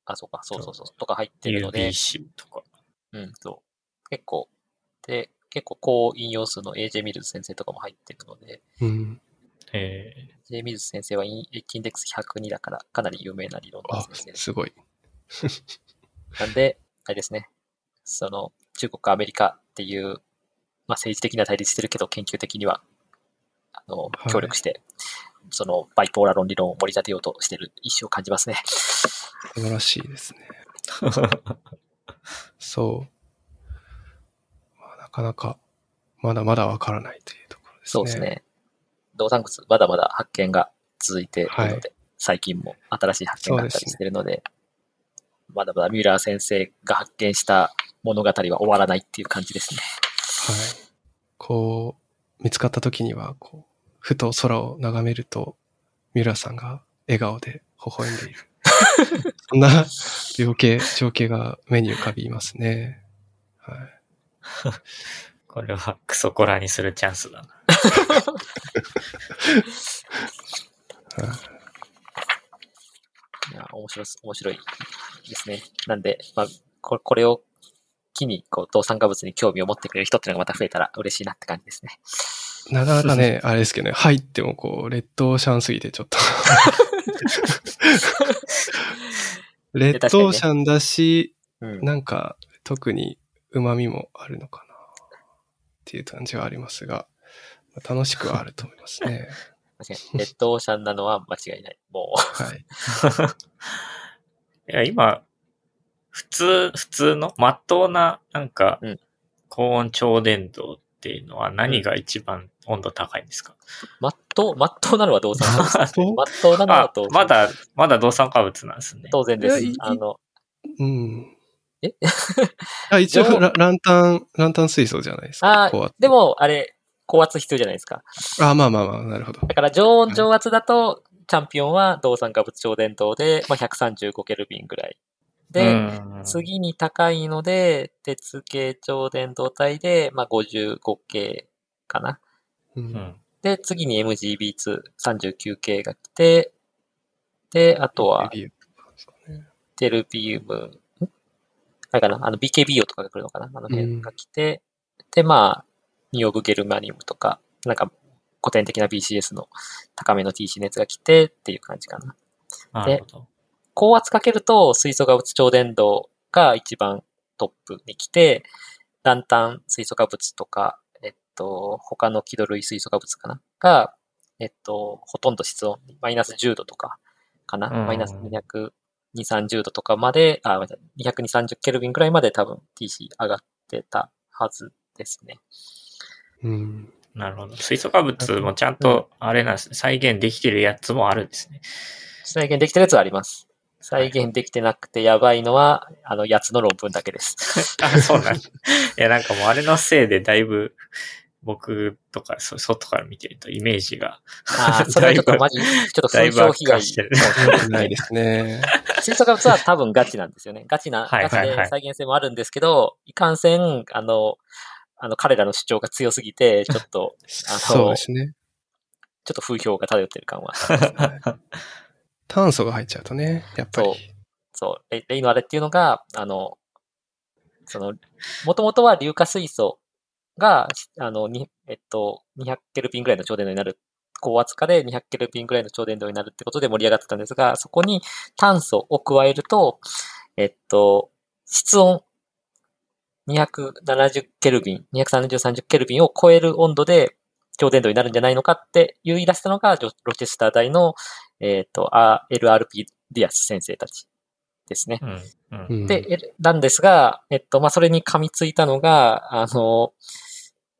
あ、そうか、そうそうそう、とか入ってるので、UBC とか。うん、そう。結構、で、結構高引用数の AJ ミルズ先生とかも入ってるので、うん。え AJ ミルズ先生はインエッジインデックス102だから、かなり有名な理論のあ先生、です。すごい。なんで、あれですね、その、中国、アメリカっていう、まあ政治的には対立してるけど、研究的には、あのは、い協力して、その、バイポーラー論理論を盛り立てようとしてる意思を感じますね。素晴らしいですね。そう。まあ、なかなか、まだまだわからないというところですね。そうです。ね。動産物、まだまだ発見が続いているので、はい最近も新しい発見があったりしているので、まだまだミュラー先生が発見した物語は終わらないっていう感じですね。はい。こう、見つかった時には、こう、ふと空を眺めると、ミュラーさんが笑顔で微笑んでいる。そんな情景、情景が目に浮かびますね。はい。これはクソコラにするチャンスだな。いや、面白いす、面白いですね。なんで、まあ、ここれを機に、こう、動産化物に興味を持ってくれる人っていうのがまた増えたら嬉しいなって感じですね。なかなかね、あれですけどね、入ってもこう、レッドオーシャンすぎてちょっと。レッドオーシャンだし、うん。なんか、特に旨味もあるのかなっていう感じはありますが、まあ楽しくはあると思いますね。確かにレッドオーシャンなのは間違いない。もはい。いや、今、普通、普通の、まっとうな、なんかうん、高温超伝導っていうのは何が一番温度高いんですか、う、まっとう、まっとうなのは動産化物。とまっとう？なのはあ動産、まだ、まだ動産化物なんですね。当然です。あの、うん。え？あ一応ラ、ランタン、ランタン水槽じゃないですか。あ高圧でも、あれ、高圧必要じゃないですか。あ、まあまあまあ、なるほど。だから常温常圧だと、チャンピオンは動産化物超伝導で、まあ、135ケルビンぐらい。で、うん、次に高いので、鉄系超伝導体で、まあ、55系かな。う。うんん。で、で、次に MGB239 系が来て、で、あとはテルビウム、んあれかなあの BKBO とかが来るのかなあの辺が来て、で、まあ、ニオブゲルマニウムとか、なんか古典的な BCS の高めの TC 熱が来てっていう感じかな。なるほど。高圧かけると水素化物超伝導が一番トップに来て、ランタン水素化物とか、えっと、他の気土類水素化物かなが、えっと、ほとんど室温、マイナス10度とかかな、うんマイナス200、230度とかまで、あ、ごめんなさい、200、230ケルビンぐらいまで多分 TC 上がってたはずですね。うん。なるほど。水素化物もちゃんと、あれなんですね。再現できてるやつもあるんですね。再現できてるやつはあります。再現できてなくてやばいのは、あの、やつの論文だけです。あ、そうなんだ。いや、なんかもうあれのせいでだいぶ、僕とか、そ外から見てるとイメージが、ああ、それはちょっとマジ、ちょっと風評被害化してる。ないですね。水素化物は多分ガチなんですよね。ガチな、ガチで再現性もあるんですけど、いかんせん、あの、あの、彼らの主張が強すぎて、ちょっと、のそうですね。ちょっと風評が漂ってる感は。炭素が入っちゃうとね、やっぱり。そう、レイレイのあれっていうのが、あの、その、もともとは硫化水素が、あの、にえっと、200ケルビンぐらいの超電導になる高圧化で200ケルビンぐらいの超伝導になるってことで盛り上がってたんですが、そこに炭素を加えると、えっと、室温270ケルビン、230、30ケルビンを超える温度で超伝導になるんじゃないのかって言い出したのが、ロチェスター大の、えっ、と、LRP ディアス先生たちですね。うん。うんで、なんですが、えっと、まあ、それに噛みついたのが、あの、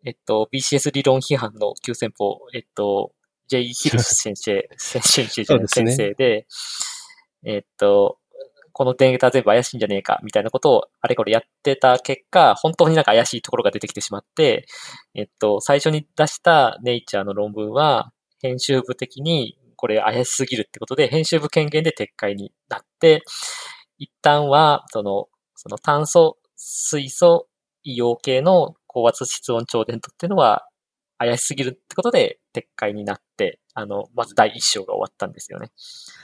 えっと、BCS 理論批判の急先鋒、えっと、J. ヒルス先生、先生で先生で、えっと、このデータ全部怪しいんじゃねえか、みたいなことをあれこれやってた結果、本当になんか怪しいところが出てきてしまって、えっと、最初に出したネイチャーの論文は、編集部的にこれ怪しすぎるってことで、編集部権限で撤回になって、一旦は、その、その炭素、水素、硫黄系の高圧室温超伝導っていうのは怪しすぎるってことで撤回になって、あの、まず第一章が終わったんですよね。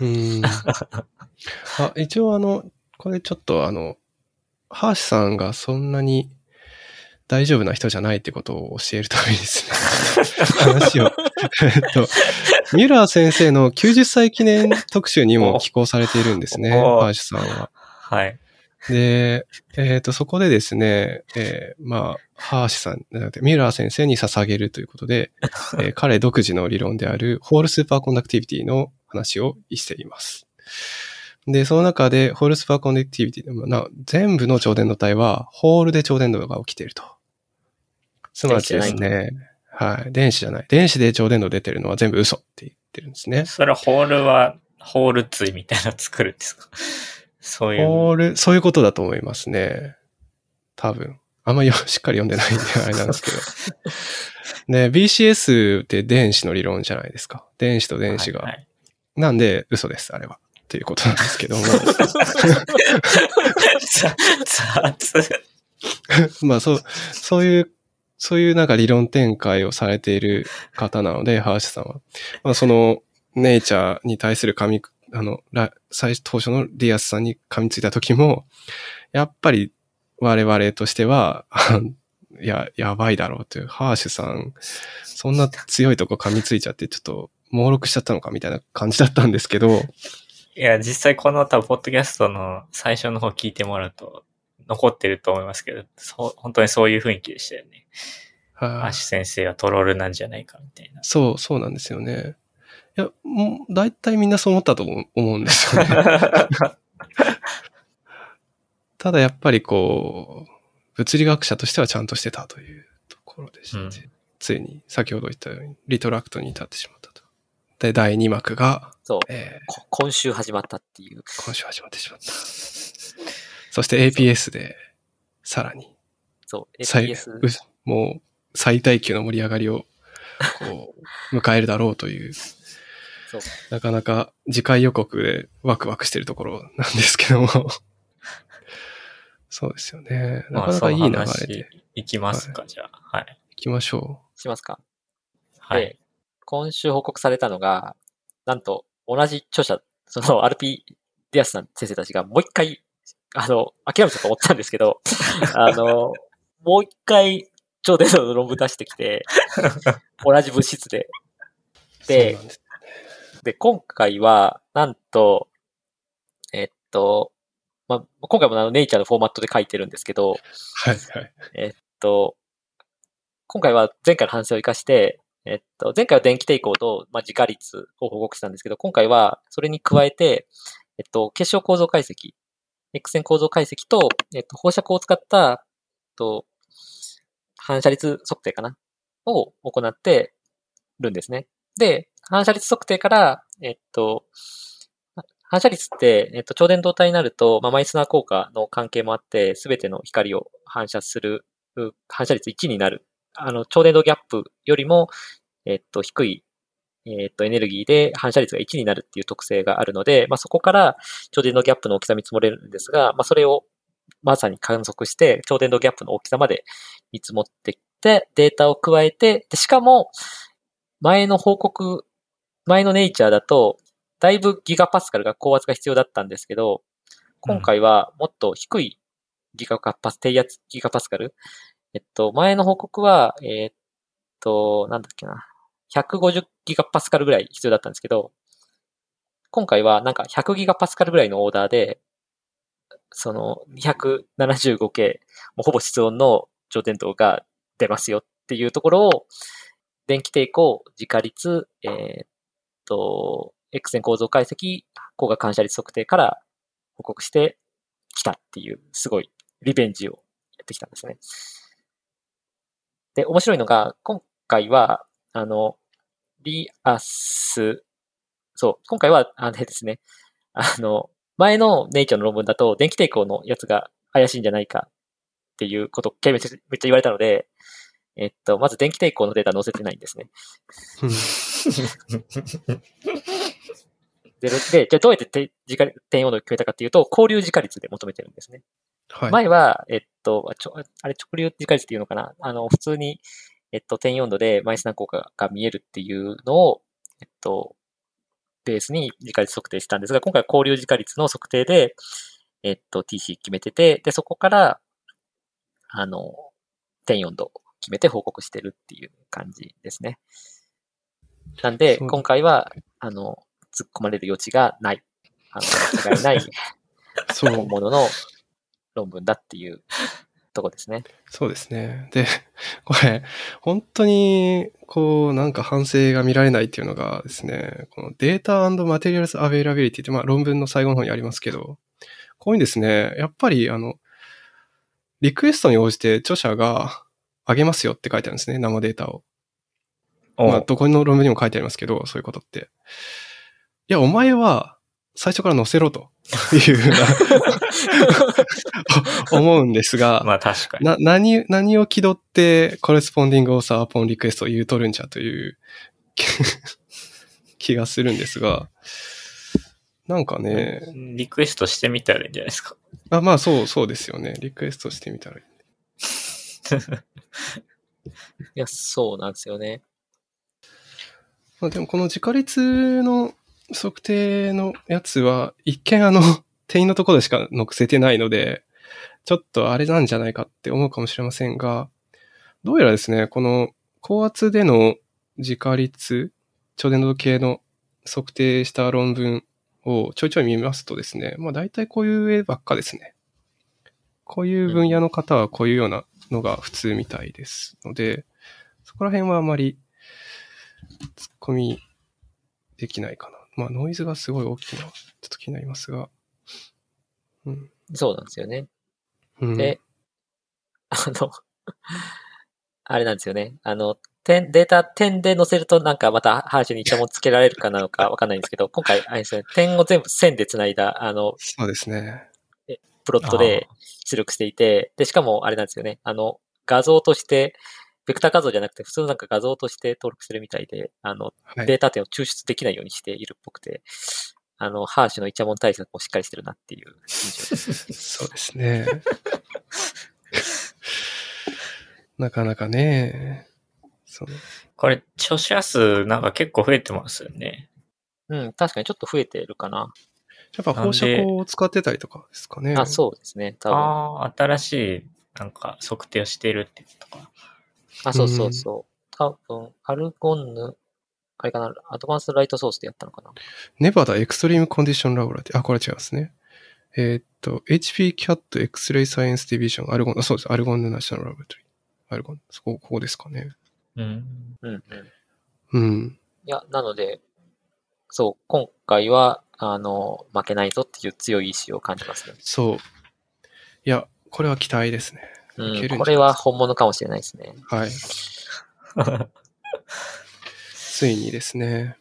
うん。あ、一応あの、これちょっとあの、ハーシさんがそんなに大丈夫な人じゃないってことを教えるためにですね、話を。えっと、ミュラー先生の90歳記念特集にも寄稿されているんですね、おハーシさんは。はい。で、えっ、と、そこでですね、えーまあ、ハーシさん、ミュラー先生に捧げるということで、えー 彼独自の理論であるホールスーパーコンダクティビティの話をしています。で、その中で、ホールスーパーコンダクティビティの、な全部の超伝導体は、ホールで超伝導が起きていると。つまりですね、はい、電子じゃない。電子で超伝導出てるのは全部嘘って言ってるんですね。それホールは、ホール対みたいなの作るんですか？そういう。ホール、そういうことだと思いますね。多分。あんまよ しっかり読んでないんであれなんですけど。ね、BCS って電子の理論じゃないですか。電子と電子が。はいはいなんで嘘です、あれは。っていうことなんですけども。雑。まあそう、そういう、そういうなんか理論展開をされている方なので、ハーシさんは。まあその、ネイチャーに対する噛み、あの、ら最初当初のディアスさんに噛みついた時も、やっぱり我々としては、あ いや、やばいだろうという、ハーシュさん、そんな強いとこ噛みついちゃって、ちょっと、猛録しちゃったのかみたいな感じだったんですけど、いや、実際この多分、ポッドキャストの最初の方聞いてもらうと、残ってると思いますけど、そう、本当にそういう雰囲気でしたよね。はいアッシュ先生はトロールなんじゃないかみたいな。そう、そうなんですよね。いや、もう、大体みんなそう思ったと思うんですよね。ただやっぱりこう、物理学者としてはちゃんとしてたというところでして、うんついに先ほど言ったようにリトラクトに至ってしまったと。で、第2幕が、そう。えーこ今週始まったっていう。今週始まってしまった。そして APS で、さらに、そう。最 APS。うもう最大級の盛り上がりを、こう、迎えるだろうという、そう。なかなか次回予告でワクワクしてるところなんですけども。そうですよね。なかなかいい流れでいきますか、じゃあ。はい。行きましょしますか。はいで。、今週報告されたのが、なんと、同じ著者、その RP ディアスさん先生たちがもう一回、あの、諦めたと思ったんですけど、あの、もう一回、超伝導の論文出してきて、同じ物質で。う。でで、今回は、なんと、えっと、まあ、今回もあのネイチャーのフォーマットで書いてるんですけど、はいはい。えっと、今回は前回の反省を生かして、えっと、前回は電気抵抗と、まあ、自家率を報告したんですけど、今回はそれに加えて、えっと、結晶構造解析、X 線構造解析と、えっと、放射光を使った、えっと、反射率測定かなを行ってるんですね。で、反射率測定から、えっと、反射率って、えっと、超電導体になると、まあ、マイスナー効果の関係もあって、すべての光を反射する、反射率1になる。あの、超電導ギャップよりも、えっと、低い、えっと、エネルギーで反射率が1になるっていう特性があるので、まあ、そこから超電導ギャップの大きさ見積もれるんですが、まあ、それをまさに観測して、超電導ギャップの大きさまで見積もってきて、データを加えて、でしかも、前の報告、前のネイチャーだと、だいぶギガパスカルが高圧が必要だったんですけど、今回はもっと低いギガパス、低圧ギガパスカル。えっと、前の報告は、えーっと、なんだっけな。150ギガパスカルぐらい必要だったんですけど、今回はなんか100ギガパスカルぐらいのオーダーで、その 275K、もうほぼ室温の超伝導が出ますよっていうところを、電気抵抗、自家率、えー、っと、X 線構造解析、光学反射率測定から報告してきたっていう、すごいリベンジをやってきたんですね。で、面白いのが、今回は、あの、リアス、そう、今回は、あれですね、あの、前のネイチャーの論文だと、電気抵抗のやつが怪しいんじゃないかっていうことめっちゃ言われたので、えっと、まず電気抵抗のデータ載せてないんですね。で、で、じゃあどうやって直点温度を決めたかっていうと、交流自家率で求めてるんですね。はい、前は、えっと、ちょあれ、直流自家率っていうのかな？あの、普通に、えっと、点温度でマイナス何効果が見えるっていうのを、えっと、ベースに自家率測定したんですが、今回は交流自家率の測定で、えっと、TC 決めてて、で、そこから、あの、点温度決めて報告してるっていう感じですね。なんで、今回は、あの、突っ込まれる余地がない。あの、間違いない、そう。本物の論文だっていうとこですね。そうですね。で、これ、本当に、こう、なんか反省が見られないっていうのがですね、このデータマテリアルズアベイラビリティって、まあ論文の最後の方にありますけど、こういうですね、やっぱり、あの、リクエストに応じて著者があげますよって書いてあるんですね、生データを。まあ、どこの論文にも書いてありますけど、そういうことって。いや、お前は、最初から載せろというふうな 思うんですが、まあ確かに。な、何、何を気取ってコレスポンディングオーサーポンリクエストを言うとるんじゃという 気がするんですが、なんかね。リクエストしてみたらいいんじゃないですか。あ、まあそう、そうですよね。リクエストしてみたらいい。いや、そうなんですよね。まあでもこの自家率の測定のやつは、一見あの、定員のところでしか載せてないので、ちょっとあれなんじゃないかって思うかもしれませんが、どうやらですね、この高圧での自家率、超伝導系の測定した論文をちょいちょい見ますとですね、まあ大体こういう絵ばっかですね。こういう分野の方はこういうようなのが普通みたいですので、そこら辺はあまり突っ込みできないかな。まあノイズがすごい大きいのはちょっと気になりますが。うん、そうなんですよね。うん、で、あのあれなんですよね。あの、点、データ点で載せるとなんかまたハーシュに一文つけられるかなのかわかんないんですけど、今回、あれですね、点を全部線で繋いだ、あの、そうですね。プロットで出力していて、で、しかもあれなんですよね。あの、画像として、ベクター画像じゃなくて、普通のなんか画像として登録してるみたいで、あの、はい、データ点を抽出できないようにしているっぽくて、あの、ハーシュのイチャモン対策もしっかりしてるなっていう印象です。そうですね。なかなかね。そのこれ、著者数なんか結構増えてますよね。うん、確かにちょっと増えてるかな。やっぱ放射光を使ってたりとかですかね。あ、そうですね。多分。ああ、新しい、なんか、測定をしてるってことか。あ、そうそうそう。多分、アルゴンヌ、あれかな、アドバンスライトソースでやったのかな。ネバダエクストリームコンディションラボラティ。あ、これ違いますね。えー、っと、HP CAT X-Ray Science Division アルゴン、そうです。アルゴンヌナショナルラボラトリー。アルゴン、そこ、ここですかね。うん。うん、うん。うん。いや、なので、そう、今回は、あの、負けないぞっていう強い意志を感じますね。そう。いや、これは期待ですね。うん、これは本物かもしれないですね。はい。ついにですね、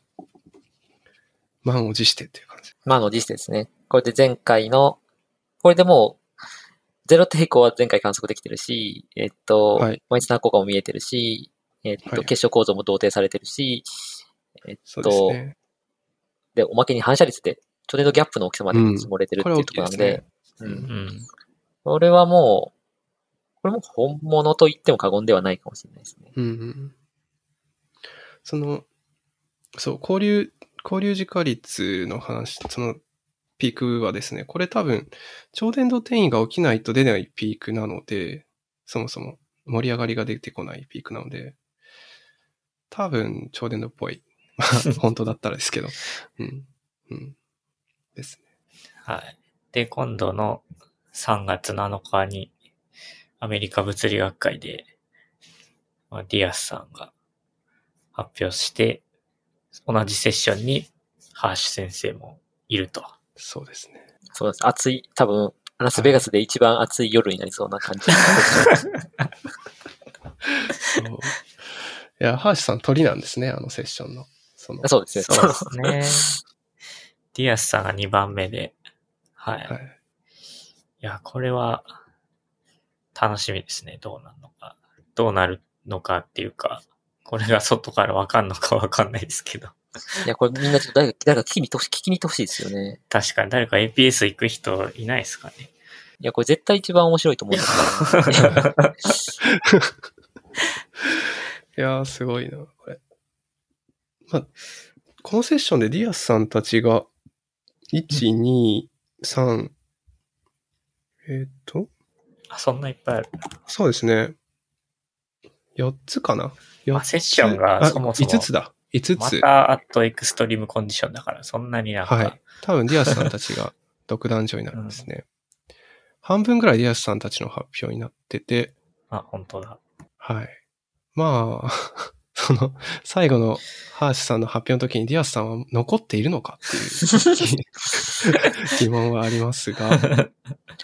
満を持してっていう感じ。満を持してですね。これで前回の、これでもう、ゼロ抵抗は前回観測できてるし、えっと、はい、毎日の効果も見えてるし、えっと、はい、結晶構造も同定されてるし、えっと、ね、で、おまけに反射率で、ちょうどギャップの大きさまで積もれてるっていうところなんで、うん。うん。これはもう、これも本物と言っても過言ではないかもしれないですね。うん。その、そう、交流、交流時化率の話、そのピークはですね、これ多分、超伝導転移が起きないと出ないピークなので、そもそも盛り上がりが出てこないピークなので、多分、超伝導っぽい。まあ、本当だったらですけど。うん。うん。ですね。はい。で、今度の3月7日に、アメリカ物理学会で、まあ、ディアスさんが発表して、同じセッションにハーシュ先生もいると。そうですね。そうです。暑い、多分、ラスベガスで一番暑い夜になりそうな感じ。そう。いや、ハーシュさん鳥なんですね、あのセッションの。その、そうですね。そうですね。ディアスさんが2番目で、はい。い、はい。や、これは、楽しみですね。どうなるのか。どうなるのかっていうか、これが外からわかんのかわかんないですけど。いや、これみんなちょっと誰か、誰か聞きに行ってほしい、聞きに行ってほしいですよね。確かに誰か APS 行く人いないですかね。いや、これ絶対一番面白いと思うんですから、いやー、すごいな、これ。まあ、このセッションでディアスさんたちが、1、2、3、えっ、と、あ、そんないっぱいある。そうですね。4つかな？あセッションがあそもそも5つだ。5つ。また、 at extreme condition だから、そんなになんか、はい。多分ディアスさんたちが 独壇場になるんですね。半分ぐらいディアスさんたちの発表になってて、あ、本当だ。はい。まあ、その、最後のハーシュさんの発表の時にディアスさんは残っているのかっていう 疑問はありますが、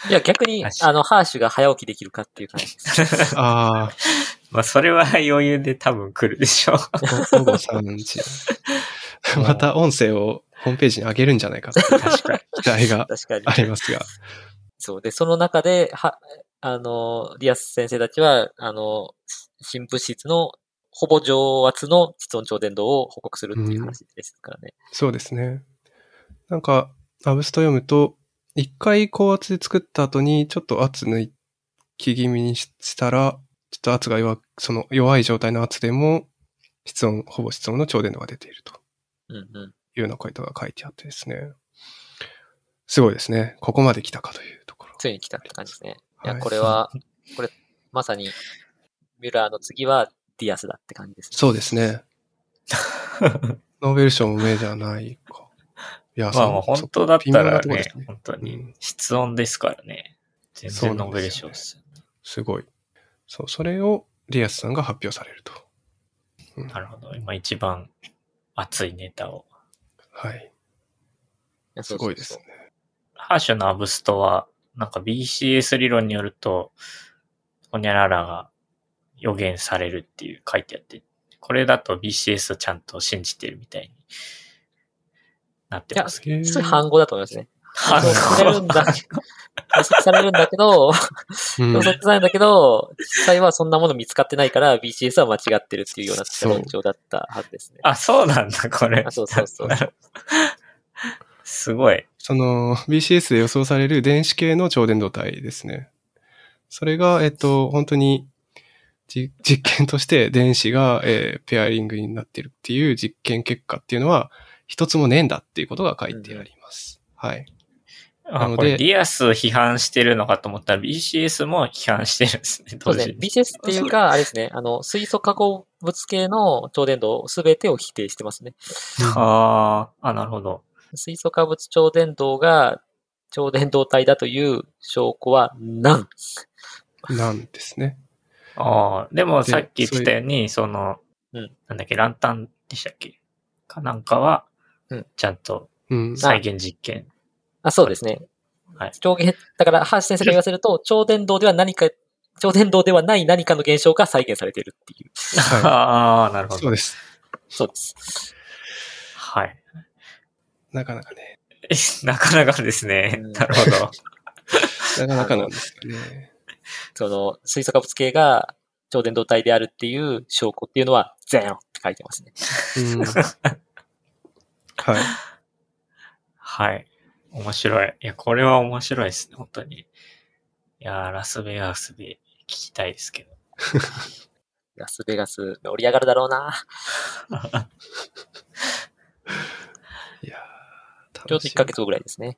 いや、逆に、あの、ハーシュが早起きできるかっていう感じです。あまあ、それは余裕で多分来るでしょう。あ、午後3時。また音声をホームページに上げるんじゃないかっていう確かに。期待が確かに。ありますが。そう。で、その中で、は、あの、ディアス先生たちは、あの、新物質のほぼ上圧の室温超伝導を報告するっていう話ですからね。そうですね。なんか、アブスト読むと、一回高圧で作った後にちょっと圧抜き気味にしたら、ちょっと圧が弱く、その弱い状態の圧でも、室温、ほぼ室温の超伝導が出ているとうんうん。いうようなことが書いてあってですね。すごいですね。ここまで来たかというところ。ついに来たって感じですね。いや、はいこれは、これ、まさに、ミュラーの次はディアスだって感じですね。そうですね。ノーベル賞もんじゃないか。いや、まあ、本当だったらねね、本当にうん、室温ですからね。そう全然ノーベル賞ですよね。すごい。そう、それをディアスさんが発表されると。うんなるほど。今一番熱いネタを。はい。やすごいです。ね。ハーシュのアブストは、なんか BCS 理論によると、ホニャララが予言されるっていう書いてあって、これだと BCS をちゃんと信じてるみたいになってますけど。へーそれ反語だと思いますね。反予測されるんだ。予測されるんだけど、うん予測されるんだけど、実際はそんなもの見つかってないから、BCS は間違ってるっていうような論調だったはずですね。あ、そうなんだ、これ。あそうそうそうすごい。その BCS で予想される電子系の超伝導体ですね。それが、えっと、本当にじ実験として電子が、えーペアリングになっているっていう実験結果っていうのは一つもねえんだっていうことが書いてあります。はい。なあ、のでこれディアス批判してるのかと思ったら BCS も批判してるんですね、同時そうですね。に。BCS っていうか、あれですね、あの、水素化合物系の超伝導すべてを否定してますね。ああ、あ、なるほど。水素化物超伝導が超伝導体だという証拠はなん。なんですね。ああ、でもでさっき言ってたように、その、うんなんだっけ、ランタンでしたっけ？かなんかはうん、ちゃんとうん。再現実験。あ、そうですね。はい超現、だから、ハーシ先生が言わせると、超伝導では何か、超伝導ではない何かの現象が再現されているっていう。はああ、なるい。ほど。そうです。そうです。はい。なかなかね。なかなかですね。うんなるほど。なかなかなんですよね。その、水素化物系が超伝導体であるっていう証拠っていうのは、ゼロって書いてますね。うん。はい。はい。面白い。いや、これは面白いですね、本当に。いやー、ラスベガスで聞きたいですけど。ラスベガス盛り上がるだろうな。いやーちょうど1ヶ。月後ぐらいですね。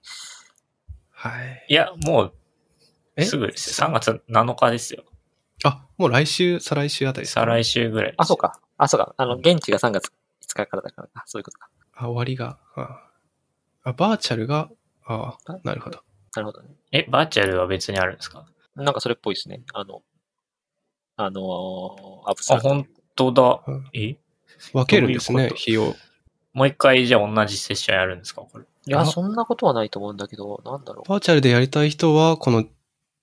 はい。いや、もう、えすぐですよ。3月7日ですよ。あ、もう来週、再来週あたりですか？再来週ぐらいですよあ、そう。か。あ、そうか。あの、現地が3月5日からだからあそういうことか。あ、終わりが、あ、あバーチャルが、ああなるほど。なるほどね。え、バーチャルは別にあるんですか？なんかそれっぽいですね。あの、あのーアブストあ、本本当だうん。え？分けるんですね、どういうこと？日を。もう一回じゃあ同じセッションやるんですかこれ？いや、あそんなことはないと思うんだけど、なんだろう。バーチャルでやりたい人は、この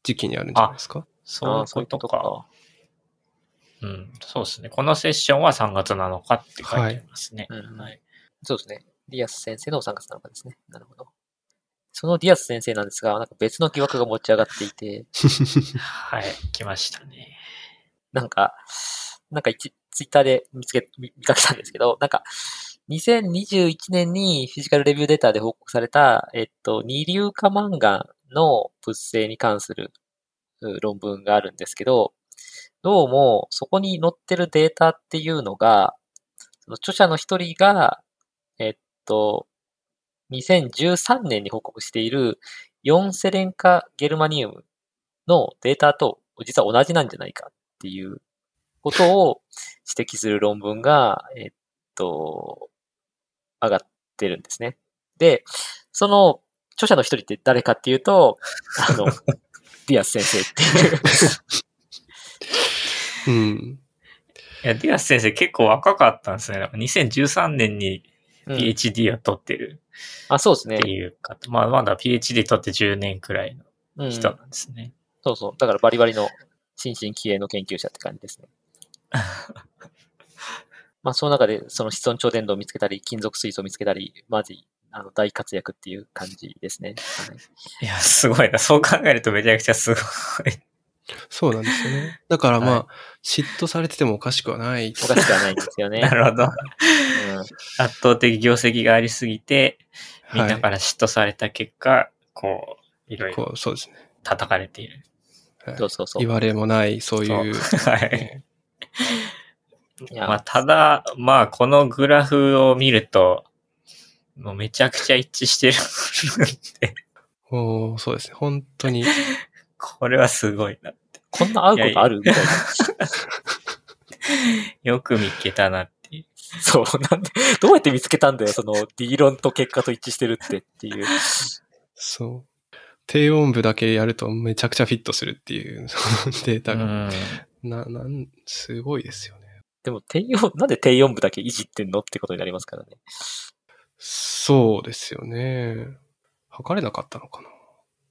時期にあるんじゃないですか？そういうあそういうことか。ことか。うん、そうですね。このセッションは3月7日って書いてありますね。はいうんはい。そうですね。ディアス先生の3月7日ですね。なるほど。そのディアス先生なんですが、なんか別の疑惑が持ち上がっていて、はい、来ましたね。なんか、なんか一ツイッターで見つけ、見見かけたんですけど、なんか、2021年にフィジカルレビューデータで報告された、えっと、二硫化マンガンの物性に関する論文があるんですけど、どうも、そこに載ってるデータっていうのが、その著者の一人が、えっと、2013年に報告している4セレン化ゲルマニウムのデータと実は同じなんじゃないかっていうことを指摘する論文が、えっと、上がってるんですね。で、その著者の一人って誰かっていうと、あの、ディアス先生っていう。うん。いや、ディアス先生結構若かったんですね。なんか2013年にうん PhD を取ってるあ、そうですねって。いう方、まあまだ PhD 取って10年くらいのうん、人なんですね。そうそう。だからバリバリの新進気鋭の研究者って感じですね。まあ、その中で、その室温超伝導を見つけたり、金属水素を見つけたり、マジ、あの、大活躍っていう感じですね。はい、いや、すごいな。そう考えるとめちゃくちゃすごい。そうなんですよね。だからまあ、は嫉妬されててもおかしくはない。おかしくはないんですよね。なるほど。うん圧倒的業績がありすぎて、みんなかはら嫉妬された結果、こう、いろい。いろこう、そうですね。叩かれている。はいそうそうそう言。われもない、そういう。そうはい。ねいやまあ、ただ、まあ、このグラフを見ると、もうめちゃくちゃ一致してる おーそうですね。本当に。これはすごいな。こんな会うことある？みたいな。よく見つけたなっていう。そう、なんで、どうやって見つけたんだよ、その、理論と結果と一致してるってっていう。そう。低音部だけやるとめちゃくちゃフィットするっていう、そのデータが。うん。な、なん、すごいですよね。でも、低音、なんで低音部だけいじってんのってことになりますからね。そうですよね。測れなかったのかな？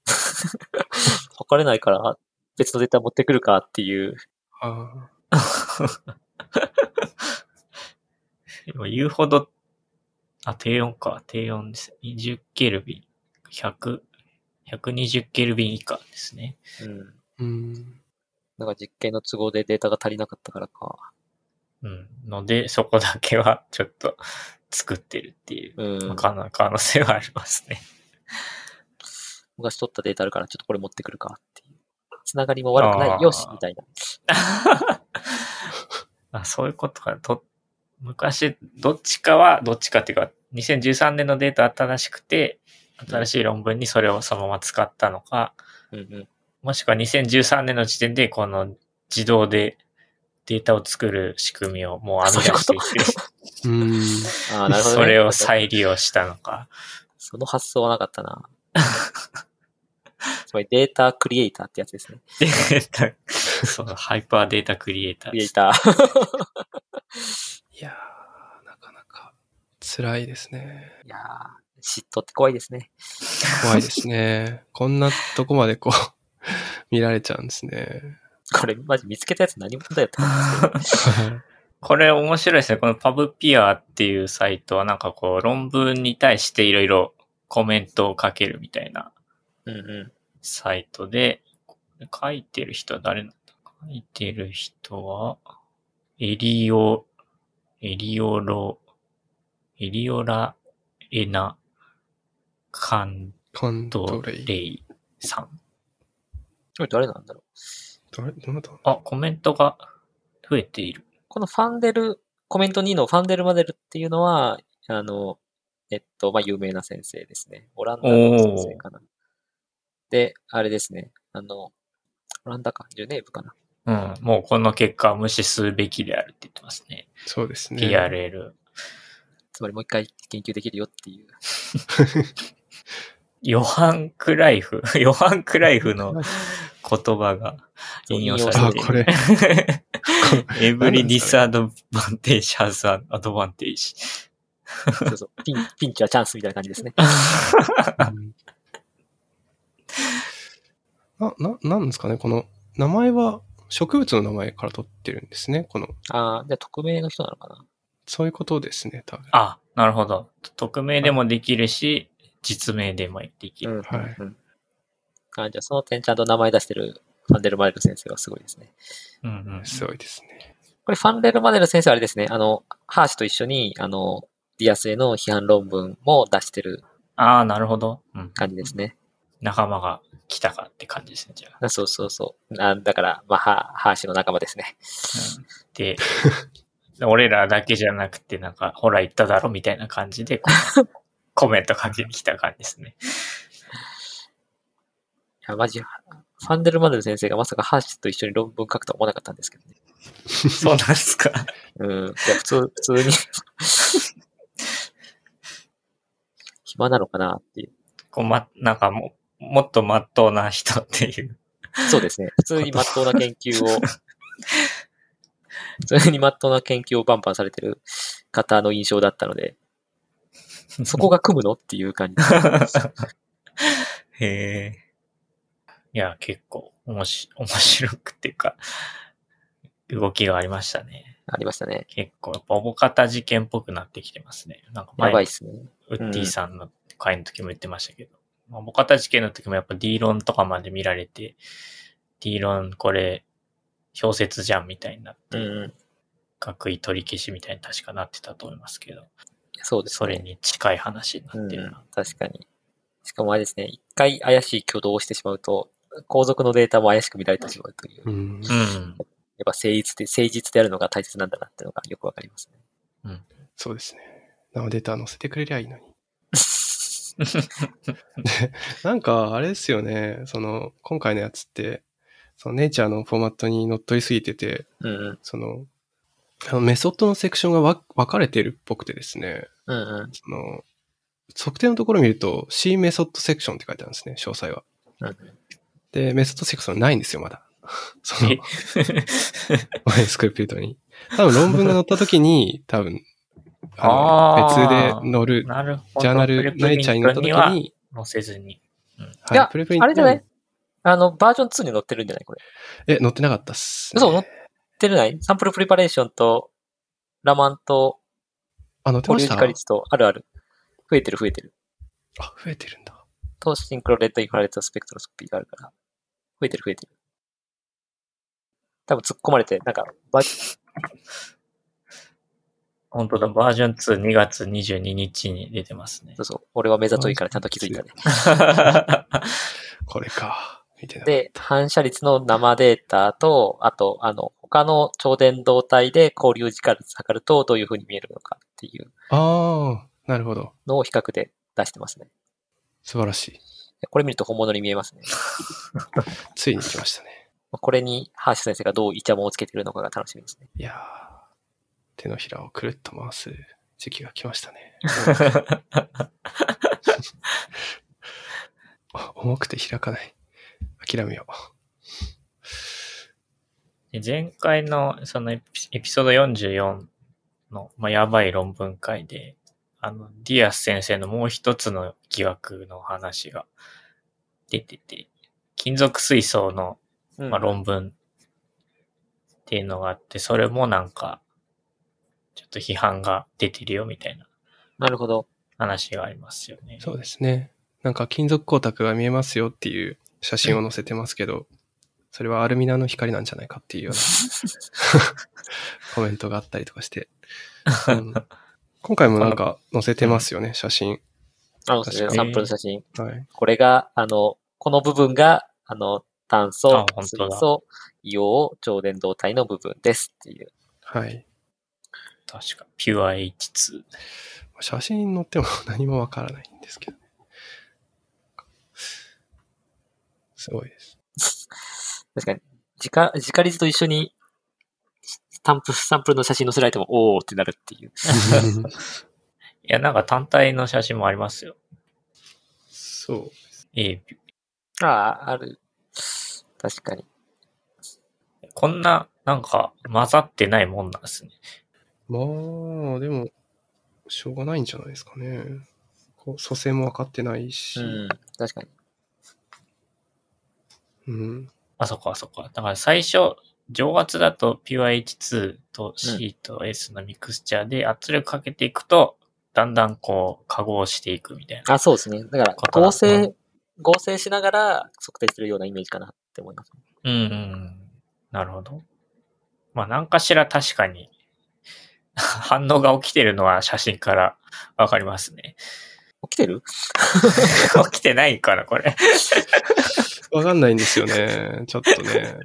測れないから、別のデータ持ってくるかっていう。あでも 言うほど、あ、低温か、低温です。20ケルビン、100、120ケルビン以下ですね。うん。ーうん。なんか実験の都合でデータが足りなかったからか。うん。ので、そこだけは ちょっと作ってるっていう、うんまあ。可能性はありますね。昔取ったデータあるから、ちょっとこれ持ってくるかっていう。つながりも悪くない。よしみたいな。あそういうことか。と昔、どっちかは、どっちかっていうか、2013年のデータ新しくて、新しい論文にそれをそのまま使ったのか、うんうん。もしくは2013年の時点でこの自動でデータを作る仕組みをもう編み出していて、うん。ああ、なるほど、ね。それを再利用したのか。その発想はなかったな。つまりデータクリエイターってやつですね。データ、そう、ハイパーデータクリエイタークリエイ。ター。いやー、なかなか辛いですね。いやー、嫉妬って怖いですね。怖いですね。こんなとこまでこう、見られちゃうんですね。これ、マジ見つけたやつ何者だよって感じですけど。これ面白いですね。このパブピアっていうサイトはなんかこう論文に対していろいろコメントを書けるみたいなうんうサイトで、これ書いてる人は誰なんだ書いてる人は、エリオ、エリオロ、エリオラエナカントトレイ。さん。ん。これ誰なんだろう。どれどなた？あ、コメントが増えている。このファンデル、コメント2のファンデルマデルっていうのは、あの、えっと、まあ、有名な先生ですね。オランダの先生かな。で、あれですね。あの、オランダか、ジュネーブかな。うん。もうこの結果は無視するべきであるって言ってますね。そうですね。PRL。つまりもう一回研究できるよっていう。ヨハン・クライフ。ヨハン・クライフの 言葉が引用されている。あ、これ。エブリディスアドバンテージハズアドバンテージ。そうそう。ピン、ピンチはチャンスみたいな感じですね。う んな、な、なんですかねこの名前は植物の名前から取ってるんですね。この、ああ、じゃあ匿名の人なのかなそういうことですね、多分。あ、なるほど。匿名でもできるし、実名でもできる。うん。はいうん。あじゃあその点ちゃんと名前出してるファンデルマネル先生はすごいですね。うんうん。すごいですね。これファンデルマネル先生はあれですね。あの、ハーシと一緒に、あの、ディアスへの批判論文も出してるああ、なるほど。うん。感じですね。仲間が来たかって感じですね、じゃあ。あそうそうそう。あだから、まあ、ハハーシの仲間ですね。うん、で、俺らだけじゃなくて、なんか、ほら言っただろみたいな感じで、コメントかけに来た感じですね。いや、マジ、ファンデルマネル先生がまさかハーシと一緒に論文書くとは思わなかったんですけどね。そうなんですか。うん。いや、普通、普通に 暇なのかなっていう。こう、ま、なんかも、もっとまっとうな人っていう。そうですね。普通に真っ当な研究を、普通に真っ当な研究をバンバンされてる方の印象だったので、そこが組むのっていう感じ。へえ。いや、結構、おもし、面白くっていうか、動きがありましたね。ありましたね。結構、やっぱ、おぼかた事件っぽくなってきてますね。なんか前やばいっすね。ウッディさんの会の時も言ってましたけど、まあ、ボカタ事件の時もやっぱ D 論とかまで見られて、D 論これ、表説じゃんみたいになって、うん。学位取り消しみたいに確かなってたと思いますけど、そうですね。それに近い話になうんってるな。、確かに。しかもあれですね、一回怪しい挙動をしてしまうと、後続のデータも怪しく見られてしまうという、やっうん。うん。ぱ誠実で、誠実であるのが大切なんだなっていうのがよくわかりますね。そうですね。生データ載せてくれりゃいいのに。なんか、あれですよね。その、今回のやつって、そのネイチャーのフォーマットに乗っ取りすぎてて、うんうん。その、あのメソッドのセクションがわ分かれてるっぽくてですね、うんうん。その、測定のところを見ると C メソッドセクションって書いてあるんですね、詳細は。うんで、メソッドセクションないんですよ、まだ。そのえ、マイスクリプトに。多分論文が載った時に、多分、あの別で載る、なる。ジャーナル、ナイチャーに載った時はに、載せずに。はいやプレプリントあれじゃない？あの、バージョン2に載ってるんじゃない？これ。え、載ってなかったっす、ね。嘘載ってるない？サンプルプリパレーションと、ラマンと、あ、載って保留ました？時化率と、あるある。増えてる増えてる。あ、増えてるんだ。と、シンクロレッドインフラレッドスペクトロスコピーがあるから。増えてる増えてる。多分突っ込まれて、なんか、バ本当だ、バージョン2、2月22日に出てますねそ。うそう。俺は目ざといからちゃんと気づいたね。これか。見てなかったで、反射率の生データと、あと、あの、他の超電導体で交流時間率測るとどういう風に見えるのかっていうああ、なるほど。のを比較で出してますね。素晴らしい。これ見ると本物に見えますね。ついに来ましたね。これにハーシュ先生がどうイチャモンをつけてるのかが楽しみですね。いやー手のひらをくるっと回す時期が来ましたね。あ 重くて開かない。諦めよで前回のそのエピエピソード44の、まあ、やばい論文会で、あの、ディアス先生のもう一つの疑惑の話が出てて、金属水槽の、うんまあ、論文っていうのがあって、それもなんか、ちょっと批判が出てるよみたいななるほど。話がありますよねう。。そうですね。なんか金属光沢が見えますよっていう写真を載せてますけど、それはアルミナの光なんじゃないかっていうような コメントがあったりとかして。うん今回もなんか載せてますよね、写真。あの、サンプルの写真。はい。これが、あの、この部分が、あの、炭素水素、硫黄、超電導体の部分ですっていう。はい。確か、ピュア H2。写真載っても 何もわからないんですけどね。すごいです。確かに、直、直リズと一緒に、スタンプ、サンプルの写真載せられても、おーってなるっていう。いや、なんか単体の写真もありますよ。そう。A ああ、ある。確かに。こんな、なんか混ざってないもんなんですね。まあ、でも、しょうがないんじゃないですかね。こう蘇生も分かってないし。うん。確かに。うん。あそこあそこ。だから最初、上圧だと PureH2 と C と S のミクスチャーで圧力かけていくと、だんだんこう、化合していくみたいな。あ、そうですね。だから合成、合成しながら測定するようなイメージかなって思います。うんうん。なるほど。まあ、何かしら確かに、反応が起きてるのは写真からわかりますね。起きてる？起きてないかな、これ。わかんないんですよね。ちょっとね。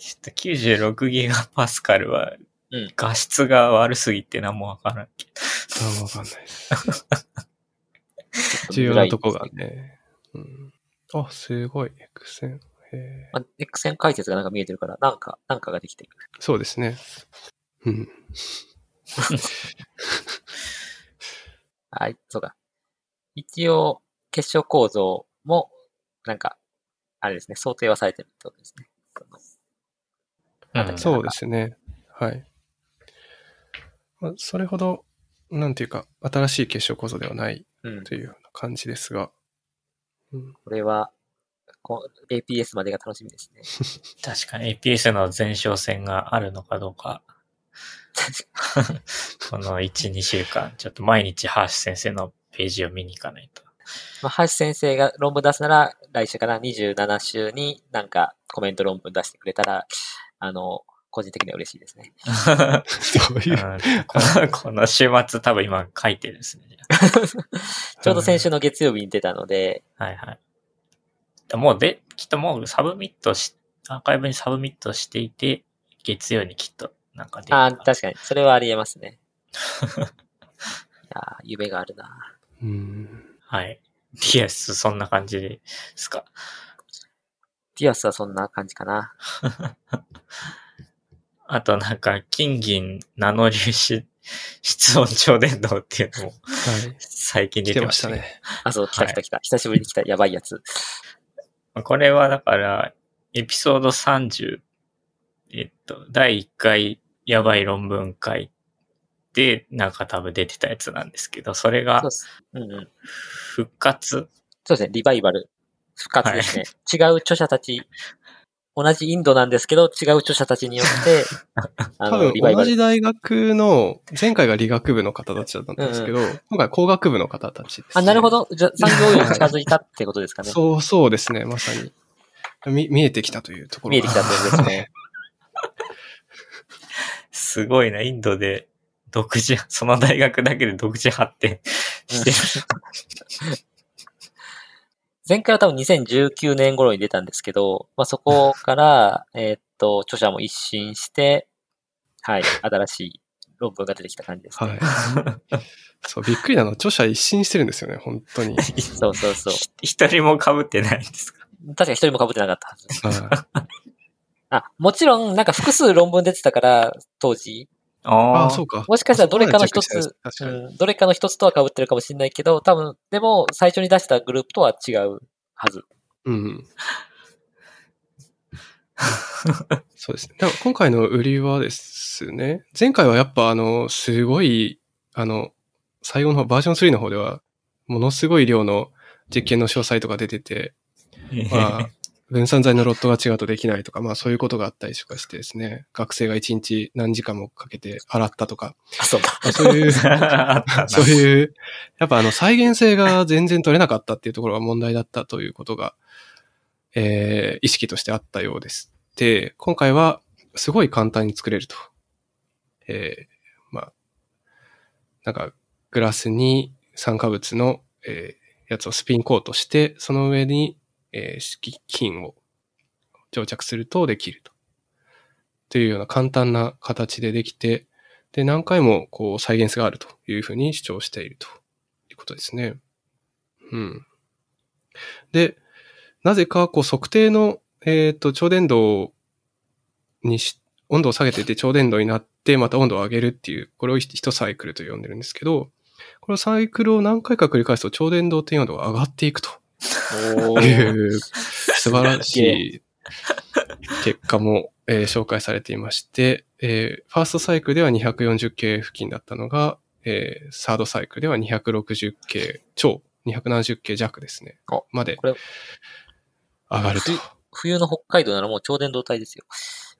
ちょっと96ギガパスカルはうん、画質が悪すぎて何もわからんけあわかんないです。重要なとこがね。うん、あ、すごい。X 線。へえまあ、X 線解説がなんか見えてるから、なんか、なんかができてる。そうですね。うん。はい、そうか。一応、結晶構造も、なんか、あれですね、想定はされてるってことですね。ど。うん。そうですね。はい。まあ、それほど、なんていうか、新しい結晶構造ではないうん。というような感じですが。うん、これは、こう APS までが楽しみですね。確かに APS の前哨戦があるのかどうか、この1、2週間、ちょっと毎日ハーシュ先生のページを見に行かないと。まあ、ハーシュ先生が論文出すなら、来週かな、27週になんかコメント論文出してくれたら、あの、個人的には嬉しいですね。どういう、うんこの週末多分今書いてるんですね。じ ちょうど先週の月曜日に出たので、はいはい。もうで、きっともうサブミットし、アーカイブにサブミットしていて、月曜にきっとなんか出るああ、確かに、それはあり得ますね。いやー夢があるな。うん。はい。ディアス、そんな感じですか。ディアスはそんな感じかな。あとなんか、金銀ナノ粒子室温超伝導っていうのもはい。最近出てましたね。ましたね。あ、そう、来た来た来た。久しぶりに来たやばいやつ。これはだから、エピソード30、えっと、第1回やばい論文会で、なんか多分出てたやつなんですけど、それが。復活？そうですね、リバイバル。復活ですね。違う著者たち、同じインドなんですけど、違う著者たちによって、あの、多分。同じ大学の、前回が理学部の方たちだったんですけど、今回工学部の方たちです、あ、なるほ。ど。じゃあ産業医に近づいたってことですかね。そう、そうですね、まさに。見見えてきたというところが見えてきたってことですね。すごいな、インドで独自、その大学だけで独自発展してる。前回は多分2019年頃に出たんですけど、まあ、そこから、えーっと、著者も一新して、はい、新しい論文が出てきた感じですね。はい。そう、びっくりなの。著者一新してるんですよね、本当に。そうそうそう。一人も被ってないんですか？確かに一人も被ってなかったはず。はいあ、もちろん、なんか複数論文出てたから、当時。ああそうか。もしかしたらどれかの一つ、どれかの一つとは被ってるかもしれないけど、多分、でも、最初に出したグループとは違うはず。うん。そうですね。だから今回の売りはですね、前回はやっぱあの、すごい、あの、最後の方、バージョン3の方では、ものすごい量の実験の詳細とか出てて、まあ、分散剤のロットが違うとできないとか、まあそういうことがあったりとかしてですね、学生が1日何時間もかけて洗ったとか、あ、そうだ。まあそういう、あったなそういう、やっぱあの再現性が全然取れなかったっていうところが問題だったということが、えー意識としてあったようです。で、今回はすごい簡単に作れると。えーまあ、なんかグラスに酸化物の、えーやつをスピンコートして、その上に、えー色金を蒸着するとできると。というような簡単な形でできて、で、何回もこう再現性があるというふうに主張しているということですね。うん。で、なぜかこう測定のえっ、と、超伝導にし、温度を下げてて超伝導になって、また温度を上げるっていう、これを一サイクルと呼んでるんですけど、このサイクルを何回か繰り返すと超伝導点温度が上がっていくと素晴らしい結果も、えー紹介されていまして、えーファーストサイクルでは 240K 付近だったのが、えーサードサイクルでは 260K 超、270K 弱ですねあ。まで上がると。冬の北海道ならもう超電導体ですよ。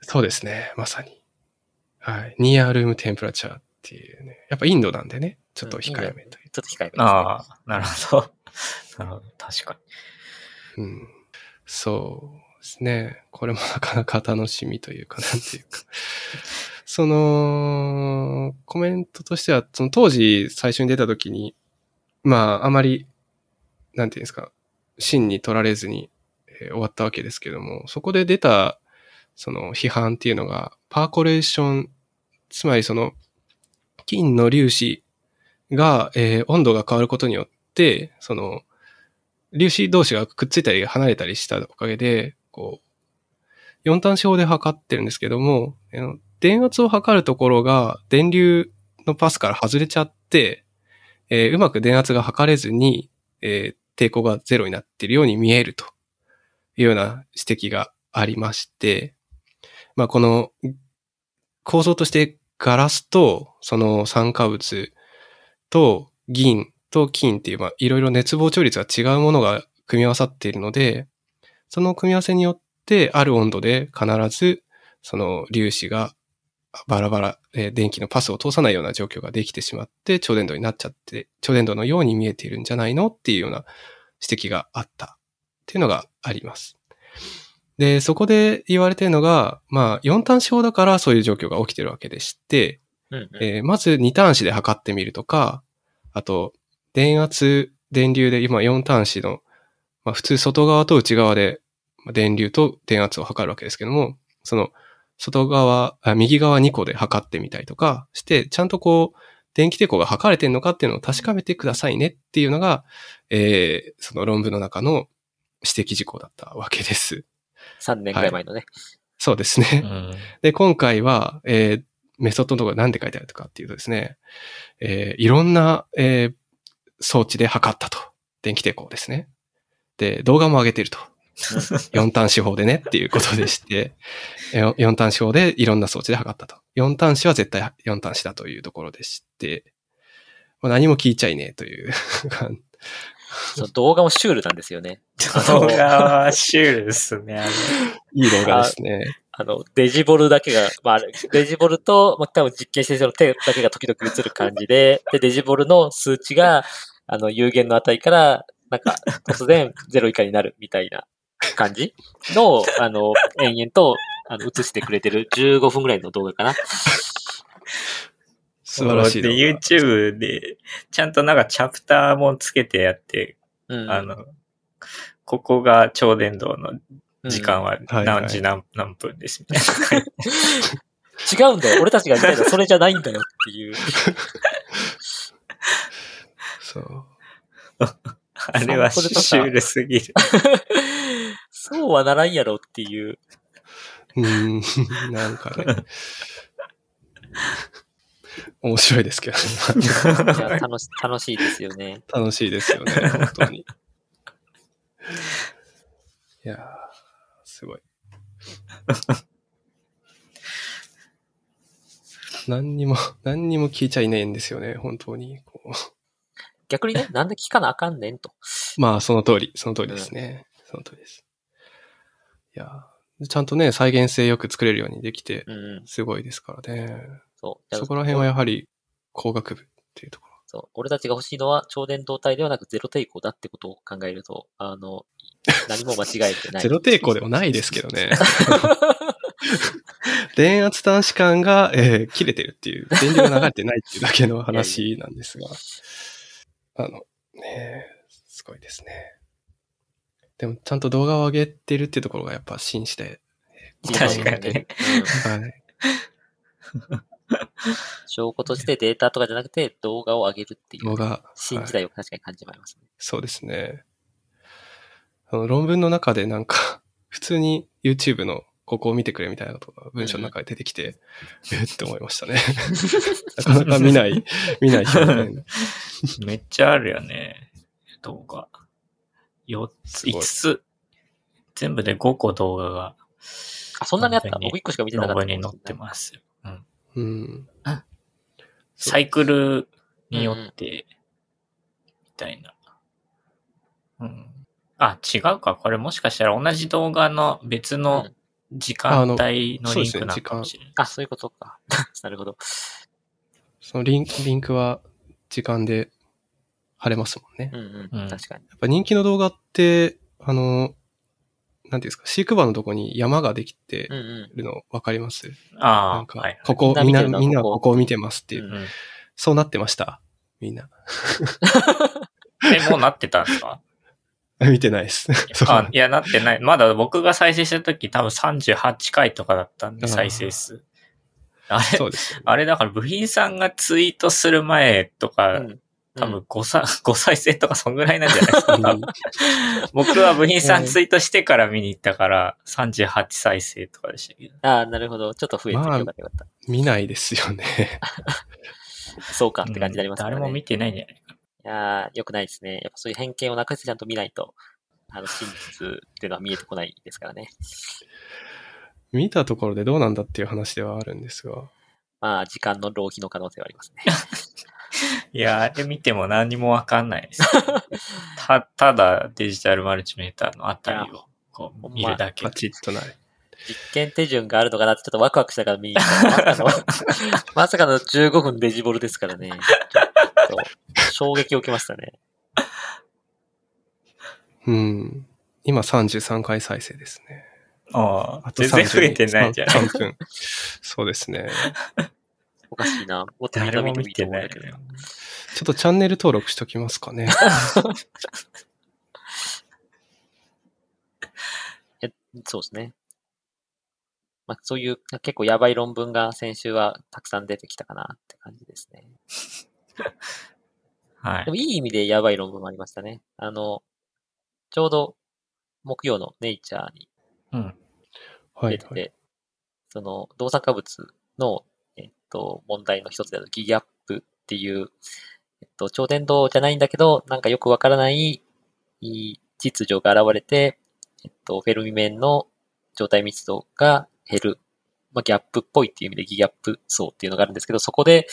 そうですね、まさに。はい。ニアルームテンプラチャーっていうね。やっぱインドなんでね、ちょっと控えめという。ちょっと控えめね。ああ、なるほど。なるほど。確かに。うん。そうですね。これもなかなか楽しみというか、なんていうか。その、コメントとしては、その当時最初に出た時に、まあ、あまり、なんていうんですか、真に取られずに、えー終わったわけですけども、そこで出た、その批判っていうのが、パーコレーション、つまりその、金の粒子が、えー温度が変わることによって、その、粒子同士がくっついたり離れたりしたおかげで、こう、4端子法で測ってるんですけども、電圧を測るところが電流のパスから外れちゃって、えーうまく電圧が測れずに、えー抵抗がゼロになっているように見えるというような指摘がありまして、まあこの構造としてガラスとその酸化物と銀と金っていう、まあいろいろ熱膨張率が違うものが組み合わさっているので、その組み合わせによってある温度で必ずその粒子がバラバラ、えー電気のパスを通さないような状況ができてしまって、超伝導になっちゃって、超伝導のように見えているんじゃないのっていうような指摘があったっていうのがあります。で、そこで言われているのが、まあ、4端子法だからそういう状況が起きてるわけでして、うんうんえーまず2端子で測ってみるとか、あと、電圧、電流で今4端子の、まあ普通外側と内側でまあ電流と電圧を測るわけですけども、その外側、あ右側2個で測ってみたりとかして、ちゃんとこう、電気抵抗が測れてるのかっていうのを確かめてくださいねっていうのが、えーその論文の中の指摘事項だったわけです。3年ぐらい前のね。そうですね。うん。で、今回は、えーメソッドのところ何て書いてあるかっていうとですね、えーいろんな、えー装置で測ったと。電気抵抗ですね。で、動画も上げてると。4端子法でねっていうことでして、4端子法でいろんな装置で測ったと。4端子は絶対4端子だというところでして、まあ何も聞いちゃいねえという その動画もシュールなんですよね。動画はシュールですね。いい動画ですね。あの、デジボルだけが、まあデジボルと、まあ、多分実験してる人の手だけが時々映る感じで、で、デジボルの数値が、あの、有限の値から、なんか、突然 0以下になるみたいな感じの、あの、延々と、あの、映してくれてる15分ぐらいの動画かな。素晴らしい動で、画。YouTube で、ちゃんとなんかチャプターもつけてやって、うん。あの、ここが超電導のうん時間ははい何時何何分ですみたいな。違うんだよ。俺たちが言いたいのはそれじゃないんだよっていう。そう。あれはシュールすぎる。そうはならんやろっていう。うーん、なんかね。面白いですけどね。いや楽し、楽しいですよね。楽しいですよね、本当に。いやー、すごい。何にも、何にも聞いちゃいねえんですよね、本当に。こう逆にね、なんで聞かなあかんねんと。まあ、その通り、その通りですね。その通りです。いやーちゃんとね、再現性よく作れるようにできて、うんうん。すごいですからね。そう。そこら辺はやはり工学部っていうところ。そう。俺たちが欲しいのは超電導体ではなくゼロ抵抗だってことを考えると、あの、何も間違えてない。ゼロ抵抗でもないですけどね。電圧端子間が、えー切れてるっていう、電流が流れてないっていうだけの話なんですが、あの、ねえすごいですね。でも、ちゃんと動画を上げてるっていうところがやっぱ紳士で、確かにはい。証拠としてデータとかじゃなくて動画を上げるっていう動画、新時代を確かに感じますね。そうですね。あの論文の中でなんか、普通に YouTube のここを見てくれみたいなことが文章の中で出てきて、えって思いましたね。なかなか見ない、見ない表現。めっちゃあるよね。動画。4つ、すごい5つ。全部で5個動画があ、そんなにあった？僕一個しか見てなかった。に載ってますよ。うん。うん。サイクルによって、みたいな。うん。あ、違うか。これもしかしたら同じ動画の別の時間帯のリンクなのかもしれない。あ、そういうことか。なるほど。そのリンリンクは時間で貼れますもんね。うんう。うんん確かに。やっぱ人気の動画って、あの、なんていうんですか、飼育場のとこに山ができてうんうん。るの分かります？ああ、なんかはい、。ここ、みんな、みんなみんなここここを見てますっていう。うんうん。そうなってました？みんな。え、もうなってたんですか？見てないです。そうあ、いや、なってない。まだ僕が再生した時多分38回とかだったんで、再生数。あれそうです。あれだから部品さんがツイートする前とか、うん多分5さ、5再生とかそんぐらいなんじゃないですか。僕は部品さんツイートしてから見に行ったから、38再生とかでしたけど。ああ、なるほど。ちょっと増えてまあよかったよかっ見ないですよね。た。そうかって感じになりますね。誰も見てないんじゃない？かいやー、良くないですね。やっぱそういう偏見をなくしてちゃんと見ないと、あの、真実っていうのは見えてこないですからね。見たところでどうなんだっていう話ではあるんですが。まあ、時間の浪費の可能性はありますね。いや、あれ見ても何もわかんないです。た、ただデジタルマルチメーターのあたりをこう見るだけパ。チッとない。実験手順があるのかなってちょっとワクワクしたから見に行ったらまさかの、まさかの15分デジボルですからね。衝撃を受けましたね。うん。今33回再生ですね。あああ、と全然増えてないじゃん。3分。そうですね。おかしいな。もっとみんな見てもいいと思うんだけどな。ちょっとチャンネル登録しときますかね。えそうですね。まあ、そういう結構やばい論文が先週はたくさん出てきたかなって感じですね。はい。でもいい意味でやばい論文もありましたね。あの、ちょうど木曜のネイチャーにうん。はい、出てて、はい。その動産化物の、えっと、問題の一つであるギギャップっていう、えっと、超伝導じゃないんだけど、なんかよくわからないいい秩序が現れて、えっと、フェルミ面の状態密度が減る。まあ、ギャップっぽいっていう意味でギギャップ層っていうのがあるんですけど、そこで、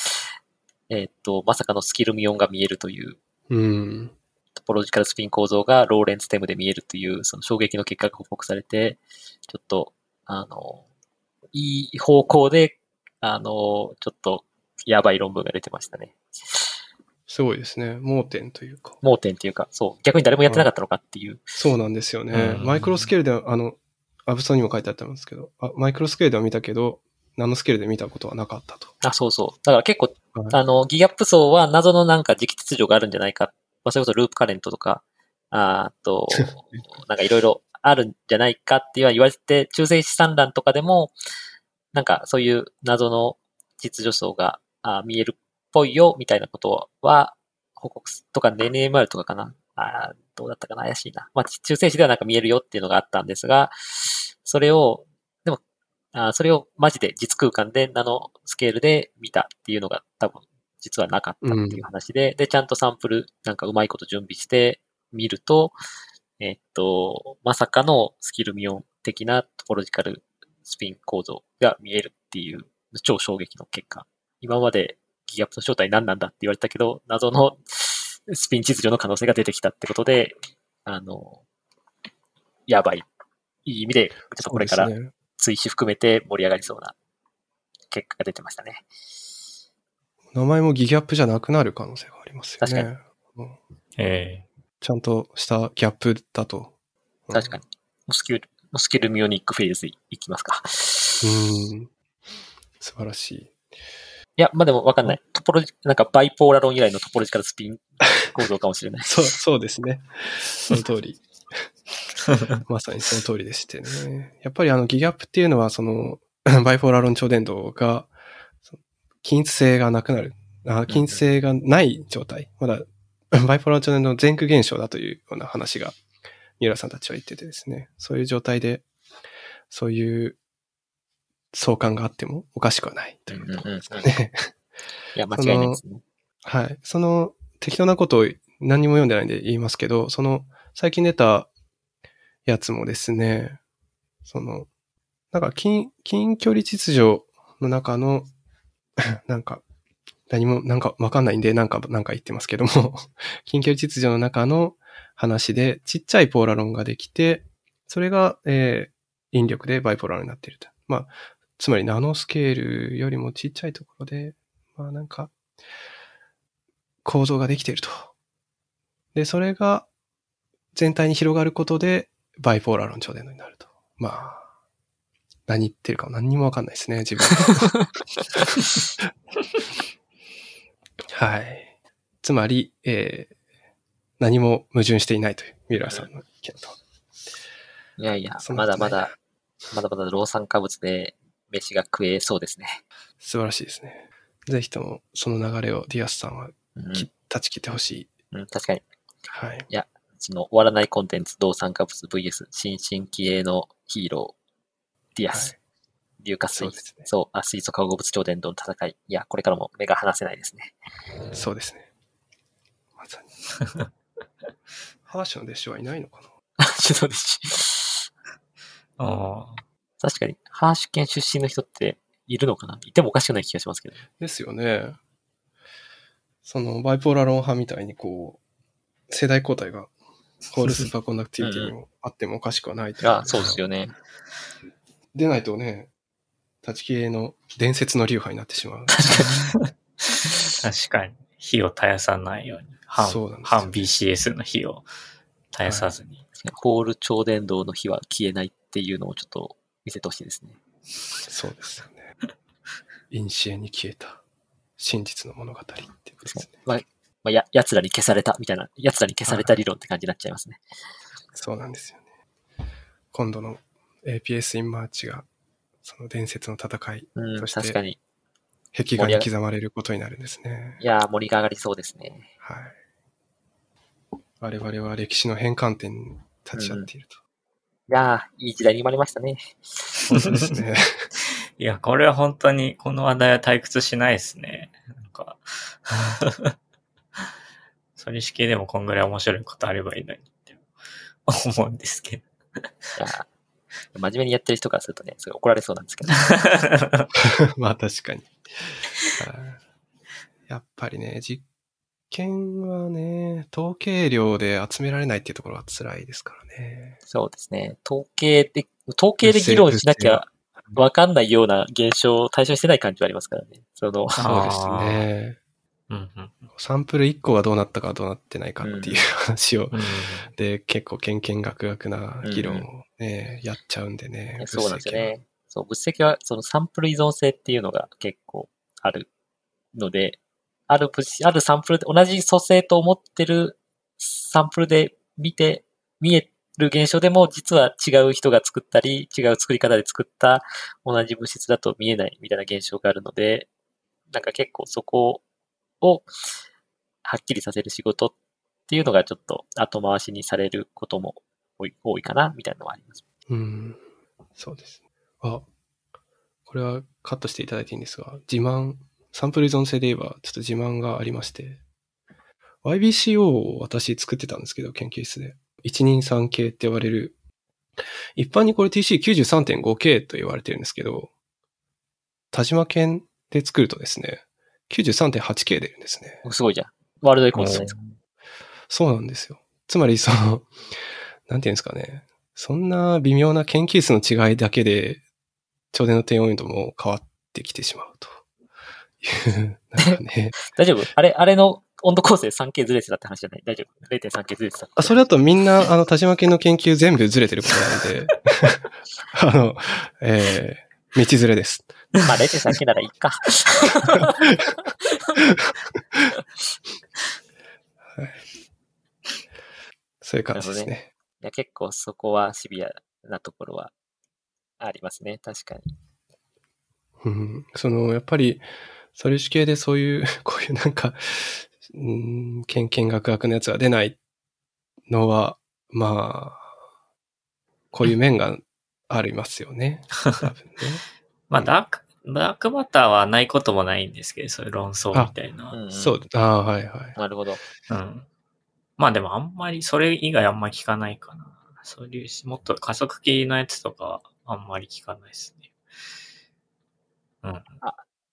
えっと、まさかのスキルミオンが見えるといううん。トポロジカルスピン構造がローレンツテムで見えるという、その衝撃の結果が報告されて、ちょっと、あの、いい方向で、あの、ちょっと、やばい論文が出てましたね。すごいですね。盲点というか。盲点っていうか、そう、逆に誰もやってなかったのかっていう。そうなんですよね。うんマイクロスケールでは、あの、アブストにも書いてあったんですけど、あマイクロスケールでは見たけど、ナノスケールで見たことはなかったと。あ、そうそう。だから結構、はいあの、ギガップ層は謎のなんか磁気秩序があるんじゃないか。まあ、それこそループカレントとか、あーと、なんかいろいろあるんじゃないかって言われて、中性子散乱とかでも、なんかそういう謎の秩序層が見えるっぽいよ、みたいなことは、報告すとか NMR とかかな。あーどうだったかな怪しいな。まあ、中性子ではなんか見えるよっていうのがあったんですが、それを、あーそれをマジで実空間でナノスケールで見たっていうのが多分実はなかったっていう話で、で、ちゃんとサンプルなんかうまいこと準備して見ると、えっと、まさかのスキルミオン的なトポロジカルスピン構造が見えるっていう超衝撃の結果。今までギガップの正体何なんだって言われたけど、謎のスピン秩序の可能性が出てきたってことで、あの、やばい。いい意味で、ちょっとこれから追試含めて盛り上がりそうな結果が出てましたね。名前もギギャップじゃなくなる可能性がありますよね。確うんえちゃんとしたギャップだと。うん確かに。モスキル、モスキルミオニックフェーズいいきますか。うん。素晴らしい。いや、まあでもわかんない。トポロジ、なんかバイポーラ論以来のトポロジカルスピン構造かもしれない。そう、そうですね。その通り。まさにその通りでしてね。やっぱりあのギギャップっていうのは、その、バイポーラ論超伝導が、均一性がなくなる。あ均一性がない状態。まだ、バイポーラ論超伝導の前駆現象だというような話が、三浦さんたちは言っててですね。そういう状態でそういう相関があってもおかしくはないというところですかね。いや、間違いないですね。はい。その適当なことを何にも読んでないんで言いますけど、その最近出たやつもですね、その、なんか近、近距離秩序の中の、なんか、何も、なんかわかんないんで、なんか、なんか言ってますけども、近距離秩序の中の話で、ちっちゃいポーラロンができて、それが、えー、引力でバイポーラロンになっていると。まあ、つまりナノスケールよりもちっちゃいところで、まあなんか、構造ができていると。で、それが全体に広がることで、バイポーラー論超伝導になると。まあ、何言ってるか何にもわかんないですね、自分。はい。つまり、えー、何も矛盾していないという、ミュラーさんの意見と。いやいや、まだまだ、まだまだ銅酸化物で飯が食えそうですね。素晴らしいですね。ぜひともその流れをディアスさんは、うん、断ち切ってほしい。うん、確かに。はい。いや、その終わらないコンテンツ、銅酸化物 VS 新進気鋭のヒーロー、ディアス、はい、硫化水、そう、ねそう、水素化合物超伝導の戦い。いや、これからも目が離せないですね。そうですね。まさに。ハーシュの弟子はいないのかな？ハーシュの弟子。ああ。確かに、ハーシュ県出身の人っているのかな？いてもおかしくない気がしますけど。ですよね。その、バイポーラロン派みたいにこう、世代交代がホールスーパーコンダクティビティにもあってもおかしくはないあ、そうですよね。出ないとね、立ち消えの伝説の流派になってしまう。確かに。火を絶やさないように。反うね、反 BCS の火を絶やさずに。はい、ホール超電導の火は消えないっていうのをちょっと見せてほしいですね。そうですよね。シエに消えた真実の物語っていうことですね。まあ、まあ、や、奴らに消されたみたいな、奴らに消された理論って感じになっちゃいますね。そうなんですよね。今度の APS インマーチが、その伝説の戦いとして、確かに。壁画に刻まれることになるんですね。いやー、盛り上がりそうですね。はい。我々は歴史の変換点に立ち会っていると。うん、いやー、いい時代に生まれましたね。本当ですね。いや、これは本当に、この話題は退屈しないですね。なんか取り式でもこんぐらい面白いことあればいいのにって思うんですけど。真面目にやってる人からするとね、それ怒られそうなんですけど。まあ確かに。やっぱりね、実験はね、統計量で集められないっていうところが辛いですからね。そうですね。統計で、統計で議論しなきゃわかんないような現象を対象にしてない感じはありますからね。その、そうですね。うんうん、サンプル1個がどうなったかどうなってないかっていう話を、うん、で、結構けんけんがくがくな議論をね、うん、やっちゃうんでね。そうなんですよね。そう、物積はそのサンプル依存性っていうのが結構あるので、ある物あるサンプルで、同じ組成と思ってるサンプルで見て、見える現象でも実は違う人が作ったり、違う作り方で作った同じ物質だと見えないみたいな現象があるので、なんか結構そこををはっきりさせる仕事っていうのがちょっと後回しにされることも多い多いかな、みたいなのはあります。うん。そうです。あ、これはカットしていただいていいんですが、自慢、サンプル依存性で言えばちょっと自慢がありまして、YBCO を私作ってたんですけど、研究室で。123系って呼ばれる、一般にこれ TC93.5K と言われてるんですけど、田島県で作るとですね、93.8K 出るんですね。すごいじゃん。ワールドレコードじゃないですか。そうなんですよ。つまりその、なんていうんですかね。そんな微妙な研究数の違いだけで、超電の低温度も変わってきてしまうという、なんかね。大丈夫？あれ、あれの温度構成 3K ずれてたって話じゃない？大丈夫 ?0.3K ずれてた。あ、それだとみんな、あの、田島系の研究全部ずれてることなんで、あの、えー、道ずれです。まあ、0.3K ならいいか。はい、そういう感じですね。ねいや結構そこはシビアなところはありますね。確かに。うん、その、やっぱり、素粒子系でそういう、こういうなんか、うん、見見学学のやつが出ないのは、まあ、こういう面がありますよね。多分ね。まあ、ダーク、ダークマターはないこともないんですけど、そういう論争みたいなそう、ああ、はいはい。なるほど。うん。まあでもあんまり、それ以外あんまり聞かないかな。そういうし、もっと加速系のやつとかはあんまり聞かないですね。うん。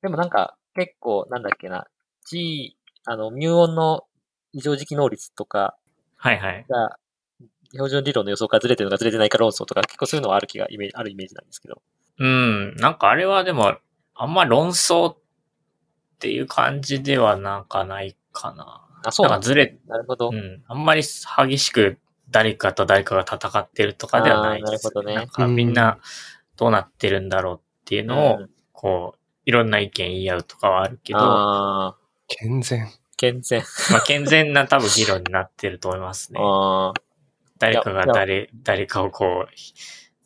でもなんか、結構、なんだっけな、G、あの、ミューオンの異常時期能率とかはいはい。が、標準理論の予想からずれてるのかずれてないか論争とか、結構そういうのはある気が、イメージ、あるイメージなんですけど。うん。なんかあれはでも、あんま論争っていう感じではなんかないかな。あ、そうなんずれ、なるほど。うん。あんまり激しく誰かと誰かが戦ってるとかではないです、なるほどねなんかみんなどうなってるんだろうっていうのを、うんこう、いろんな意見言い合うとかはあるけど、健全。健全。まあ健全な多分議論になってると思いますね。ああ、誰かが誰、誰かをこう、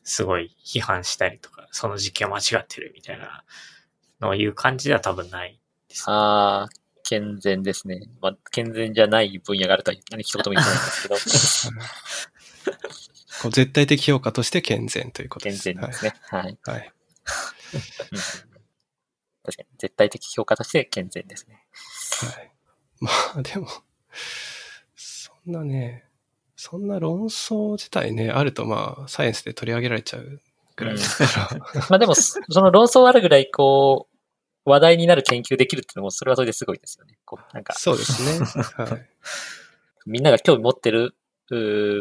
すごい批判したりとか、その実験は間違ってるみたいなのを言う感じでは多分ないです。ああ、健全ですね。まあ、健全じゃない分野があるとは何一言も言ってないんですけど、こう絶対的評価として健全ということで健す。全ですね。はい。はい。確かに、絶対的評価として健全ですね。はい。まあでも、そんなね、そんな論争自体ね、あるとまあ、サイエンスで取り上げられちゃうぐらいですから。まあでも、そその論争あるぐらい、こう、話題になる研究できるっていうのも、それはそれですごいですよね。こう、なんか、そうですね。はい。みんなが興味持ってる、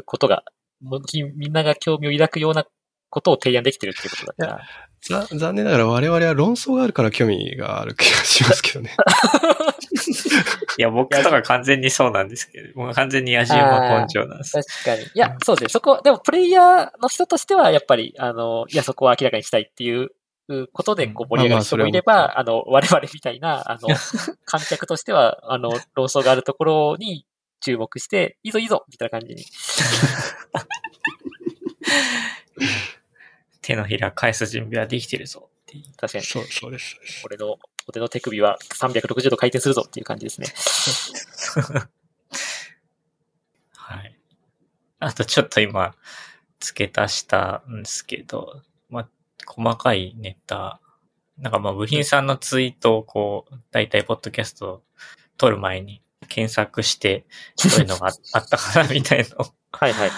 ことが、みんなが興味を抱くようなことを提案できてるっていうことだから。ざ残念ながら我々は論争があるから興味がある気がしますけどね。いや、僕とか完全にそうなんですけど、もう完全に野じ馬根性なんです。確かに。いや、そうですね。そこ、でも、プレイヤーの人としては、やっぱり、あの、いや、そこは明らかにしたいっていううことで、こう、盛り上がる人もいれまあまば、あの、我々みたいな、あの、観客としては、あの、論争があるところに注目して、いいぞいいぞみたいな感じに。手のひら返す準備はできてるぞって。確かに、そう、そうです。俺の、俺の手首は360度回転するぞっていう感じですね。はい。あとちょっと今、付け足したんですけど、まあ、細かいネタ、なんかまあ部品さんのツイートをこう、だいたいポッドキャストを撮る前に検索して、そういうのがああったかなみたいのをはいはい。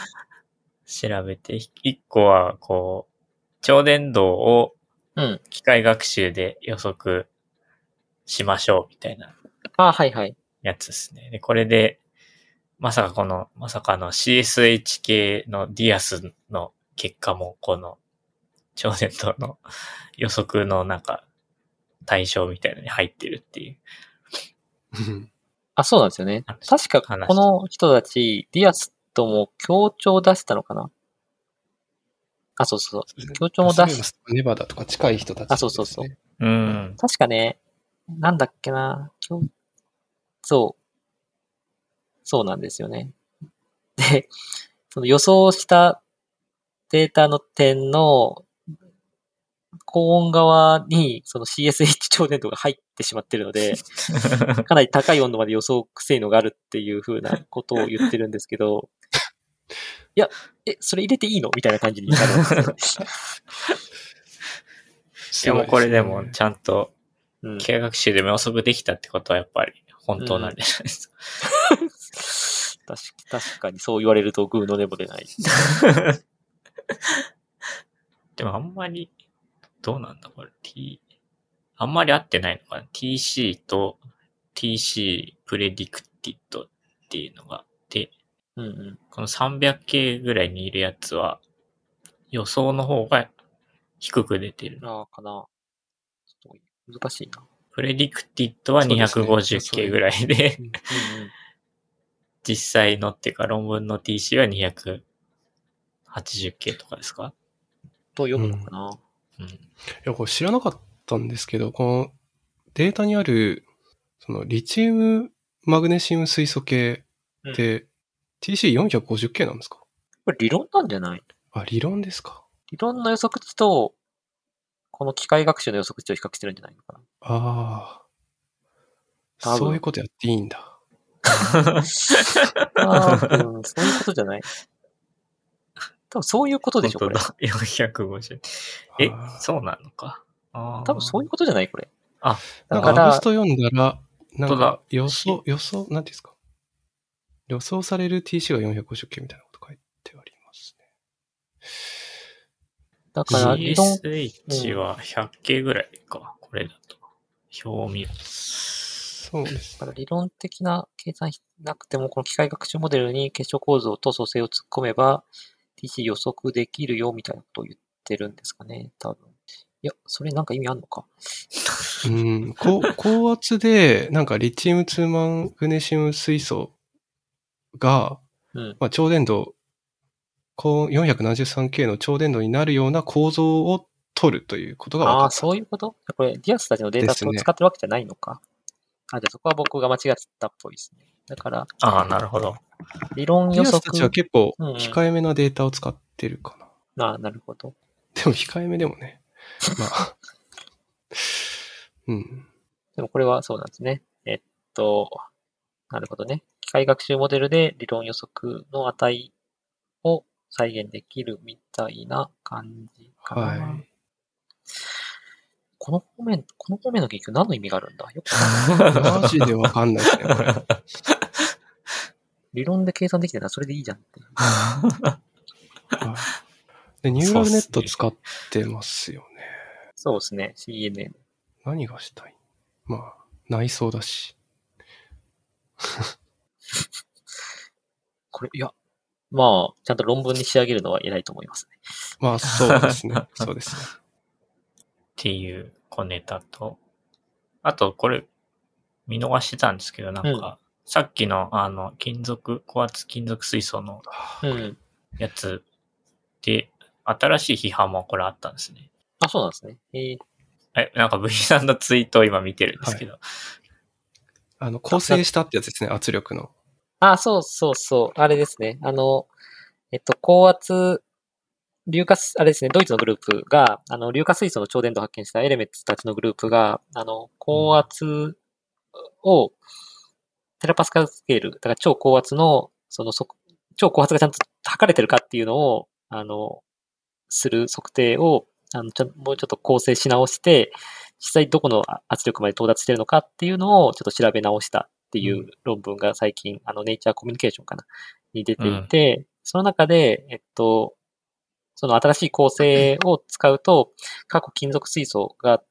調べて、一個はこう、超電導をうん。機械学習で予測しましょうみたいなあはいはい。やつですね。で、これで、まさかこの、まさかの CSH 系のディアスの結果も、この、超電導の予測のなんか、対象みたいなのに入ってるっていう。うんあ、そうなんですよね。話確か、この人たち、ディアスとも共著を出したのかなあ、そうそうそう。協調も出し、ネバダとか近い人たち、あそうそうそう。うん。確かね、なんだっけな、協そう。そうなんですよね。で、その予想したデータの点の高温側にその CSH 超電導が入ってしまってるので、かなり高い温度まで予想性能があるっていう風なことを言ってるんですけど、いや、え、それ入れていいの？みたいな感じになるん ですよね。いやもうこれでもちゃんと、うん機械学習でも予測できたってことはやっぱり本当なんじゃないですか。確か 確かにそう言われるとグーの根も出ない。でもあんまり、どうなんだこれ？T、あんまり合ってないのかな ?TC と TC プレディクティッドっていうのがうんうん。この 300K ぐらいにいるやつは、予想の方が低く出てる。ああ、かな。ちょっと難しいな。プレディクティッドはそうですね 250K ぐらいで、うんうん。実際のっていうか論文の TC は 280K とかですか？と読むのかな。うん。いや、これ知らなかったんですけど、このデータにある、そのリチウムマグネシウム水素系って TC450K なんですか、これ理論なんじゃない？あ、理論ですか理論の予測値と、この機械学習の予測値を比較してるんじゃないのかな。ああ。そういうことやっていいんだ。ああ、うん、そういうことじゃない？多分そういうことでしょ、これ。本当だ。450。えそうなのか？多分そういうことじゃないこれ。あ、なんかだからアブスト読んだら、なんか予想、予想、なんていうんですか？予想される TC が450件みたいなこと書いてありますね。だから、理論、CSH は 100K ぐらいか。これだと。表を見る。そうですだ。から理論的な計算しなくても、この機械学習モデルに結晶構造と組成を突っ込めば、TC 予測できるよみたいなことを言ってるんですかね、多分。いや、それなんか意味あんのか。うん、高高圧で、なんかリチウム2マングネシウム水素が、うん。まあ、超伝導、こう 473K の超伝導になるような構造を取るということが分ああ、かった。そういうこと？これ、ディアスたちのデータを使ってるわけじゃないのか？あ、じゃあそこは僕が間違ってたっぽいですね。だから、ああ、なるほど。理論予ディアスたちは測。結構うんうん控えめなデータを使ってるかな。ああ、なるほど。でも控えめでもね。まあ。うん。でもこれはそうなんですね。えっと、なるほどね。機械学習モデルで理論予測の値を再現できるみたいな感じかな。はい。この方面、この方面の研究何の意味があるんだ？よくマジでわかんないですね、これ。理論で計算できてるならそれでいいじゃんって。はいで、ニューラルネット使ってますよね。そうですね。CNN。何がしたい？まあ、内装だし。これ、いや、まあ、ちゃんと論文に仕上げるのは偉いと思いますね。まあ、そうですね。そうですね。っていう小ネタと、あとこれ見逃してたんですけど、なんか、さっきのあの、金属、高圧金属水素のうん。やつで、新しい批判もこれあったんですね。あ、そうなんですね。えーえ、なんか V さんのツイートを今見てるんですけど、あの、構成したってやつですね、圧力の。あ、そうそうそう。あれですね。あの、えっと、高圧、硫化す、あれですね、ドイツのグループが、あの、硫化水素の超伝導を発見したエレメッツたちのグループが、あの、高圧を、テラパスカルスケール、だから超高圧の、その、そ超高圧がちゃんと測れてるかっていうのを、あの、する測定を、あの、ちょもうちょっと構成し直して、実際どこの圧力まで到達してるのかっていうのをちょっと調べ直したっていう論文が最近、あの、ネイチャーコミュニケーションかなに出ていて、その中で、えっと、その新しい構成を使うと、過去金属水素が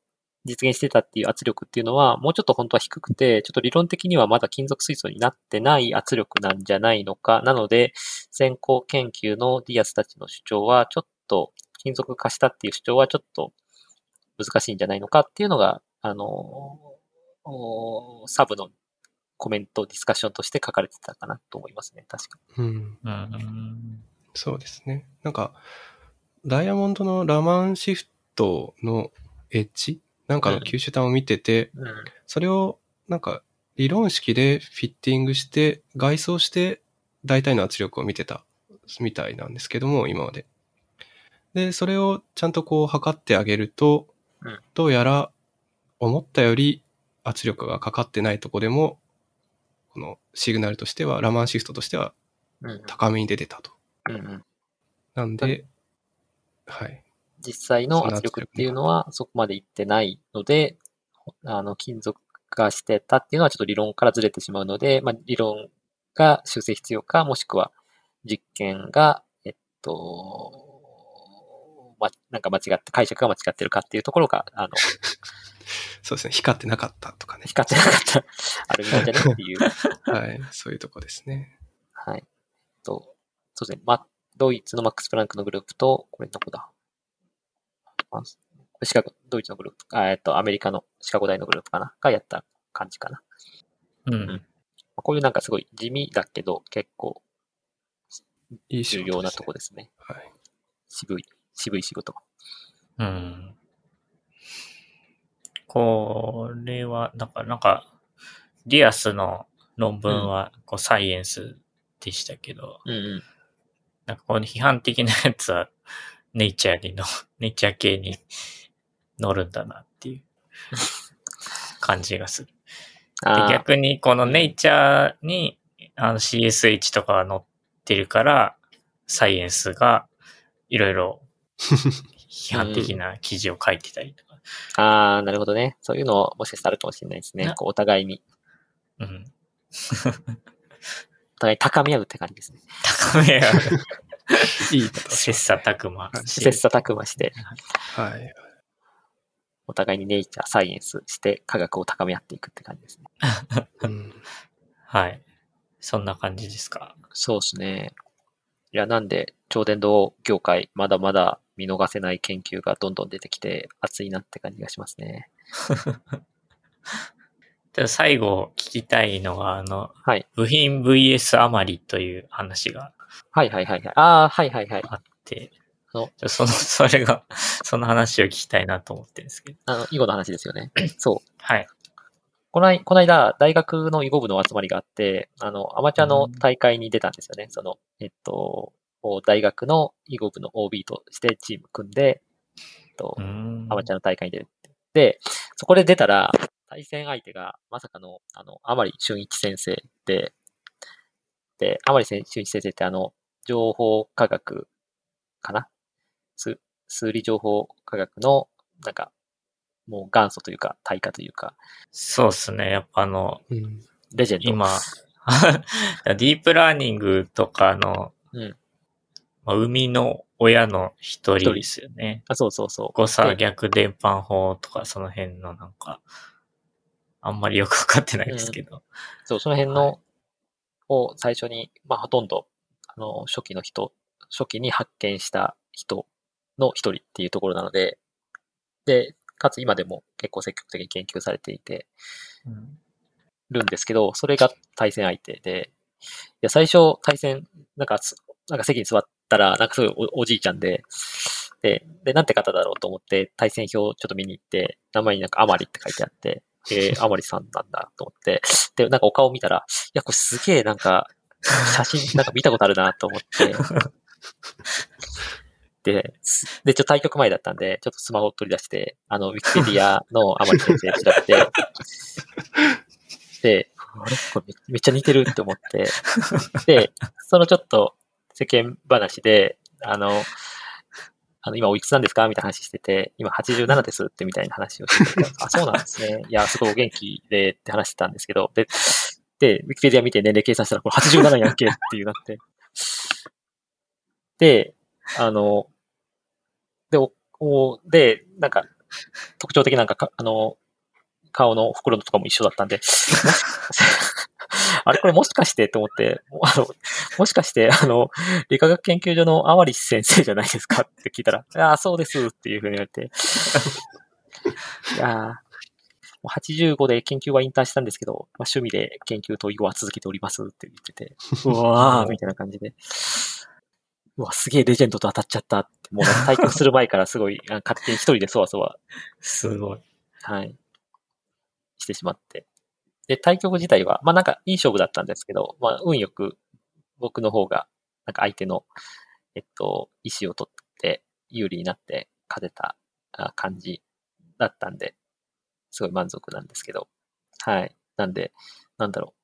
実現してたっていう圧力っていうのは、もうちょっと本当は低くて、ちょっと理論的にはまだ金属水素になってない圧力なんじゃないのか。なので、先行研究のディアスたちの主張は、ちょっと金属化したっていう主張はちょっと難しいんじゃないのかっていうのが、あの、おサブのコメント、ディスカッションとして書かれてたかなと思いますね。確かうん。うん。そうですね。なんか、ダイヤモンドのラマンシフトのエッジ？なんかの吸収端を見てて、に。うん。それをなんか理論式でフィッティングして、外装して大体の圧力を見てたみたいなんですけども、今まで。で、それをちゃんとこう測ってあげると、うんどうやら思ったより圧力がかかってないとこでも、このシグナルとしては、ラマンシフトとしてはうん。高めに出てたと。うんうん。なんで、はい。実際の圧力っていうのはそこまでいってないので、あの、金属化してたっていうのはちょっと理論からずれてしまうので、まあ、理論が修正必要か、もしくは実験が、えっと、ま、なんか間違って、解釈が間違ってるかっていうところが、あの、そうですね。光ってなかったとかね。光ってなかった、あるみたいじゃねっていう。はい。そういうとこですね。はい。と、そうですね。ま、ドイツのマックス・プランクのグループと、これどこだ？あこれシカゴ、ドイツのグループ、あえっと、アメリカのシカゴ大のグループかな？がやった感じかな。うん。まあこういうなんかすごい地味だけど、結構。重要なとこですね。はい。渋い、渋い仕事。うん。これは、だからなんか、ディアスの論文はこうサイエンスでしたけど、うんうん。なんかこの批判的なやつはネイチャーにの、ネイチャー系に乗るんだなっていう 感じがする。で逆にこのネイチャーにあの CSH とかが載ってるから、サイエンスがいろいろ 批判的な記事を書いてたりとか。ああ、なるほどね。そういうのもしかしたらあるかもしれないですねな。こうお互いに、うん。お互い高め合うって感じですね。高め合う。いいこと切磋琢磨し切磋琢磨して、はい。お互いにネイチャー、サイエンスして科学を高め合っていくって感じですね。うん。はい。そんな感じですか？そうですね。いや、なんで、超電導業界、まだまだ見逃せない研究がどんどん出てきて、熱いなって感じがしますね。で最後聞きたいのが、あの、はい。部品 VS 余りという話がはいはいはいはい。ああ、はいはいはい。あって、そその、それが、その話を聞きたいなと思ってるんですけど。あの、囲碁の話ですよね。そう。はい。この間、この間、大学の囲碁部の集まりがあって、あの、アマチュアの大会に出たんですよね。その、えっと、大学の囲碁部の OB としてチーム組んで、えっと。アマチュアの大会に出るって。で、そこで出たら、対戦相手が、まさかの、あの、甘利俊一先生で、で、甘利俊一先生ってあの、情報科学かな？数数理情報科学の、なんか、もう元祖というか、対価というか、そうですね。やっぱあの、うん。レジェンド。今、ディープラーニングとかの、うんまあ、生みの親の一人ですよね。あ、そうそうそう。誤差で逆伝播法とかその辺のなんか、あんまりよくわかってないですけど。そう、その辺の、を最初に、まあ、ほとんど、あの、初期の人、初期に発見した人の一人っていうところなので、で、かつ今でも結構積極的に研究されていてうんるんですけど、それが対戦相手で、いや、最初対戦、なんかつ、なんか席に座ったら、なんかすごいおおじいちゃんで、で、で、なんて方だろうと思って、対戦表をちょっと見に行って、名前になんかアマリって書いてあって、えー、アマリさんなんだと思って、で、なんかお顔見たら、いや、これすげえなんか、写真 なんか見たことあるなと思って、で、すで、ちょっと対局前だったんで、ちょっとスマホを取り出して、あの、ウィキペディアのアマリ先生調べて、で、あれ？これめめっちゃ似てるって思って、で、そのちょっと世間話で、あの、あの、今おいくつなんですかみたいな話してて、今87ですってみたいな話をしてて、あ、そうなんですね。いや、すごいお元気でって話してたんですけど、で、で、ウィキペディア見て年齢計算したらこれ87やんけっていうなって。で、あの、で、お、おで、なんか、特徴的なんかか、あの、顔の袋とかも一緒だったんで、あれこれもしかしてと思って、もあの、もしかして、あの、理化学研究所のアワリス先生じゃないですかって聞いたら、ああ、そうですっていうふうに言われて、いやーもう85で研究は引退したんですけど、まあ、趣味で研究と囲碁は続けておりますって言ってて、うわーみたいな感じで、うわ、すげえレジェンドと当たっちゃったって、もう対局する前からすごい、あ勝手に一人でそわそわ すごい。はい。してしまって。で、対局自体は、まあなんかいい勝負だったんですけど、まあ運よく僕の方が、なんか相手の、えっと、石を取って有利になって勝てたあ感じだったんで、すごい満足なんですけど。はい。なんで、なんだろう。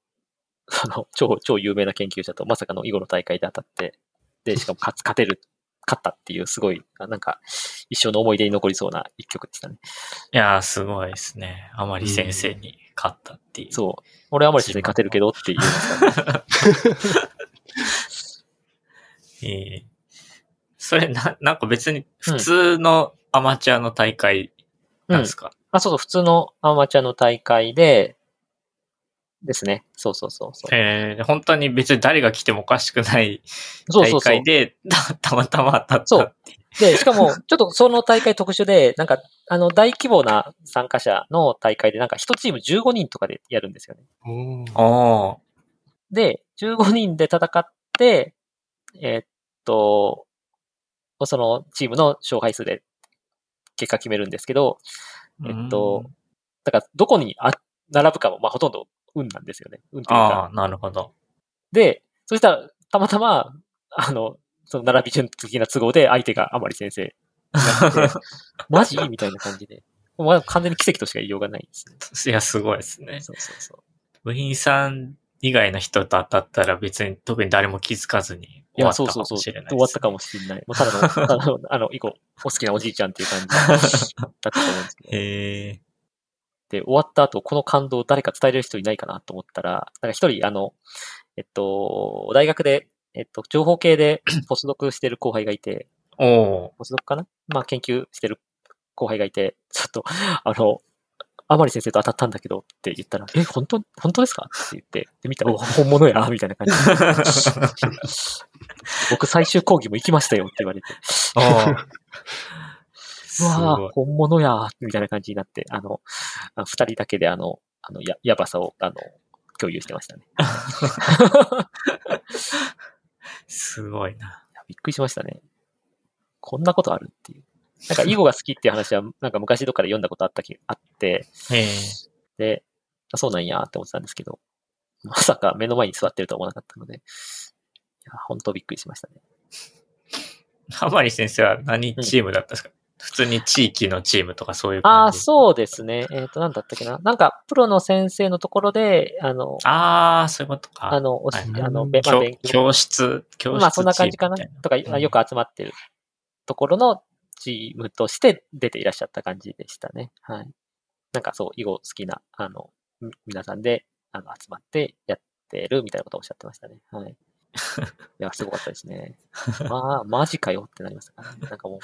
あの、超、超有名な研究者とまさかの囲碁の大会で当たって、で、しかも勝つ、勝てる、勝ったっていうすごい、あなんか、一生の思い出に残りそうな一曲でしたね。いやー、すごいですね。あまり先生に勝ったっていう。そう。俺はあまり先生に勝てるけどっていう。ええそれな、なんか別に普通のアマチュアの大会なんですか、あ、そうそう、普通のアマチュアの大会で、ですね。そうそうそうそう。ええ本当に別に誰が来てもおかしくない大そうそうそう会。で、たたまたま当たったっていう。で、しかも、ちょっとその大会特殊で、なんか、あの、大規模な参加者の大会で、なんか一チーム15人とかでやるんですよね。で、15人で戦って、えーっと、そのチームの勝敗数で結果決めるんですけど、えっと、だからどこにあ並ぶかも、まあほとんど運なんですよね。運というあか。あ、なるほど。で、そしたら、たまたま、あの、その並び順的な都合で相手が甘利先生 マジ？みたいな感じで。まあ、完全に奇跡としか言いようがないですね。いや、すごいですね。そうそうそう。部員さん以外の人と当たったら別に特に誰も気づかずに終わったかそうそうそう。もしれない終わったかもしれない。もうただの、ただの、あの、以後、お好きなおじいちゃんっていう感じだったと思うんですけど。へえ。で、終わった後、この感動を誰か伝えれる人いないかなと思ったら、なんか一人、あの、えっと、大学で、えっと、情報系でポスドクしてる後輩がいて、おおポスドクかな？まあ、研究してる後輩がいて、ちょっと、あの、あまり先生と当たったんだけどって言ったら、え、本当、本当ですか？って言って、で、見たら、お本物や、みたいな感じ。で。僕最終講義も行きましたよって言われて、うわ すごい。ぁ、本物や、みたいな感じになって、あの、あの二人だけであの、あの、や、やばさを、あの、共有してましたね。すごいな。びっくりしましたね。こんなことあるっていう。なんか、囲碁が好きっていう話は、なんか昔どっかで読んだことあったき、あって。で、あそうなんやって思ってたんですけど、まさか目の前に座ってるとは思わなかったので、いや、本当びっくりしましたね。浜り先生は何チームだったんですか、普通に地域のチームとかそういうああ、そうですね。えっ、と、なんだったっけな？なんか、プロの先生のところで、あの、ああ、そういうことか。あの、おしはいあの、勉強教室、教室まあ、そんな感じかな？とか、うんよく集まってるところのチームとして出ていらっしゃった感じでしたね。はい。なんかそう、囲碁好きな、あの、み皆さんで、あの、集まってやってるみたいなことをおっしゃってましたね。はい。いや、すごかったですね。まあ、マジかよってなりましたからね。なんかもう、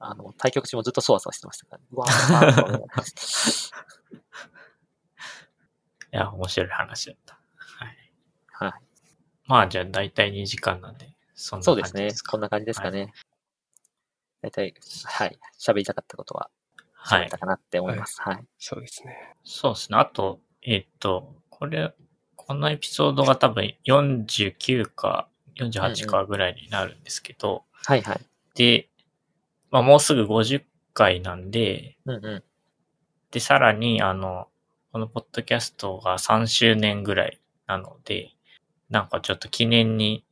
あの、対局中もずっとそわそわしてましたからね。いや、面白い話だった。はい。はい。まあ、じゃあ大体2時間なんで、そんな感そうですねじです。か。こんな感じですかね。大体、はい。喋りたかったことははい喋った。かなって思います。はい。そうですね。そうですね。あと、えっと、これ、このエピソードが多分49か48かぐらいになるんですけど、はいはい。で、まあもうすぐ50回なんで、うんうん。で、さらに、あの、このポッドキャストが3周年ぐらいなので、なんかちょっと記念に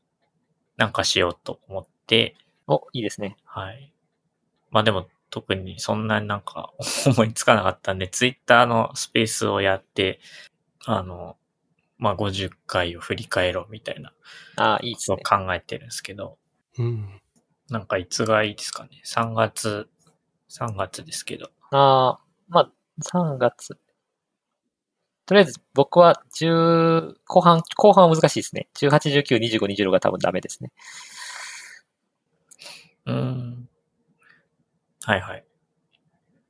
なんかしようと思って、お、いいですね。はい。まあでも特にそんなになんか 思いつかなかったんで、ツイッターのスペースをやって、あの、まあ50回を振り返ろうみたいなああ、いいですね。考えてるんですけど、うん。なんかいつがいいですかね。3月、3月ですけど。ああ、まあ、3月。とりあえず僕は10、後半、後半は難しいですね。18、19、25、26が多分ダメですね。うーん。はいはい。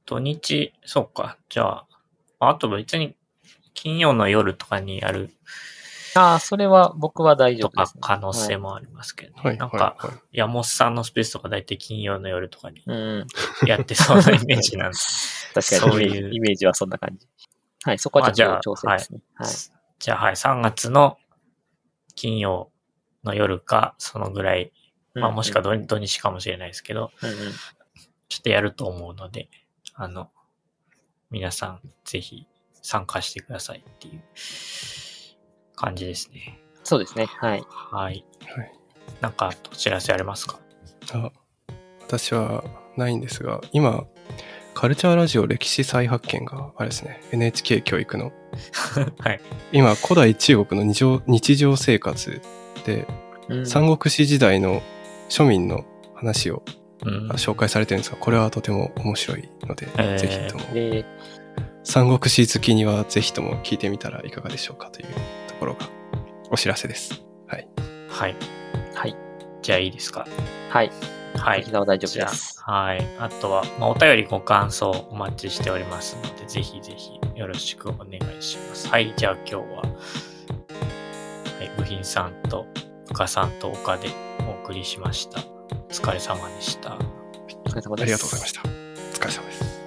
土日、そうか。じゃあ、あと別に金曜の夜とかにやるああ、それは僕は大丈と夫です、ね。か可能性も。もありますけどね。はい。なんはい。か、はい山本さんのスペースとか大体金曜の夜とかにうん。やってそうなイメージなんで。確かにそういうイメージ、はそんな感じ。はい、そこはちょっと調整ですね。はい。じゃあはい、3月の金曜の夜か、そのぐらい、まあもしくは土土日かもしれないですけど、うんうん。ちょっとやると思うので、あの、皆さんぜひ参加してくださいっていう感じですね。そうですね。はい。はい。はい。なんかお知らせありますか？あ私はないんですが、今、カルチャーラジオ歴史再発見があれですね、NHK 教育の。はい。今、古代中国の日常日常生活で、うん三国志時代の庶民の話をうん。紹介されてるんですが、これはとても面白いので、えーぜひとも、で、三国志好きにはぜひとも聞いてみたらいかがでしょうかというところがお知らせです。はい。はい。はい。じゃあいいですか？はい。はい沖。縄大丈夫です。あ、はい。あとは、まあ、お便りご感想お待ちしておりますので、ぜひぜひよろしくお願いします。はい。じゃあ今日は、はい、部品さんと、深さんと岡でお送りしました。お疲れ様でした。お疲れ様です。ありがとうございました。お疲れ様です。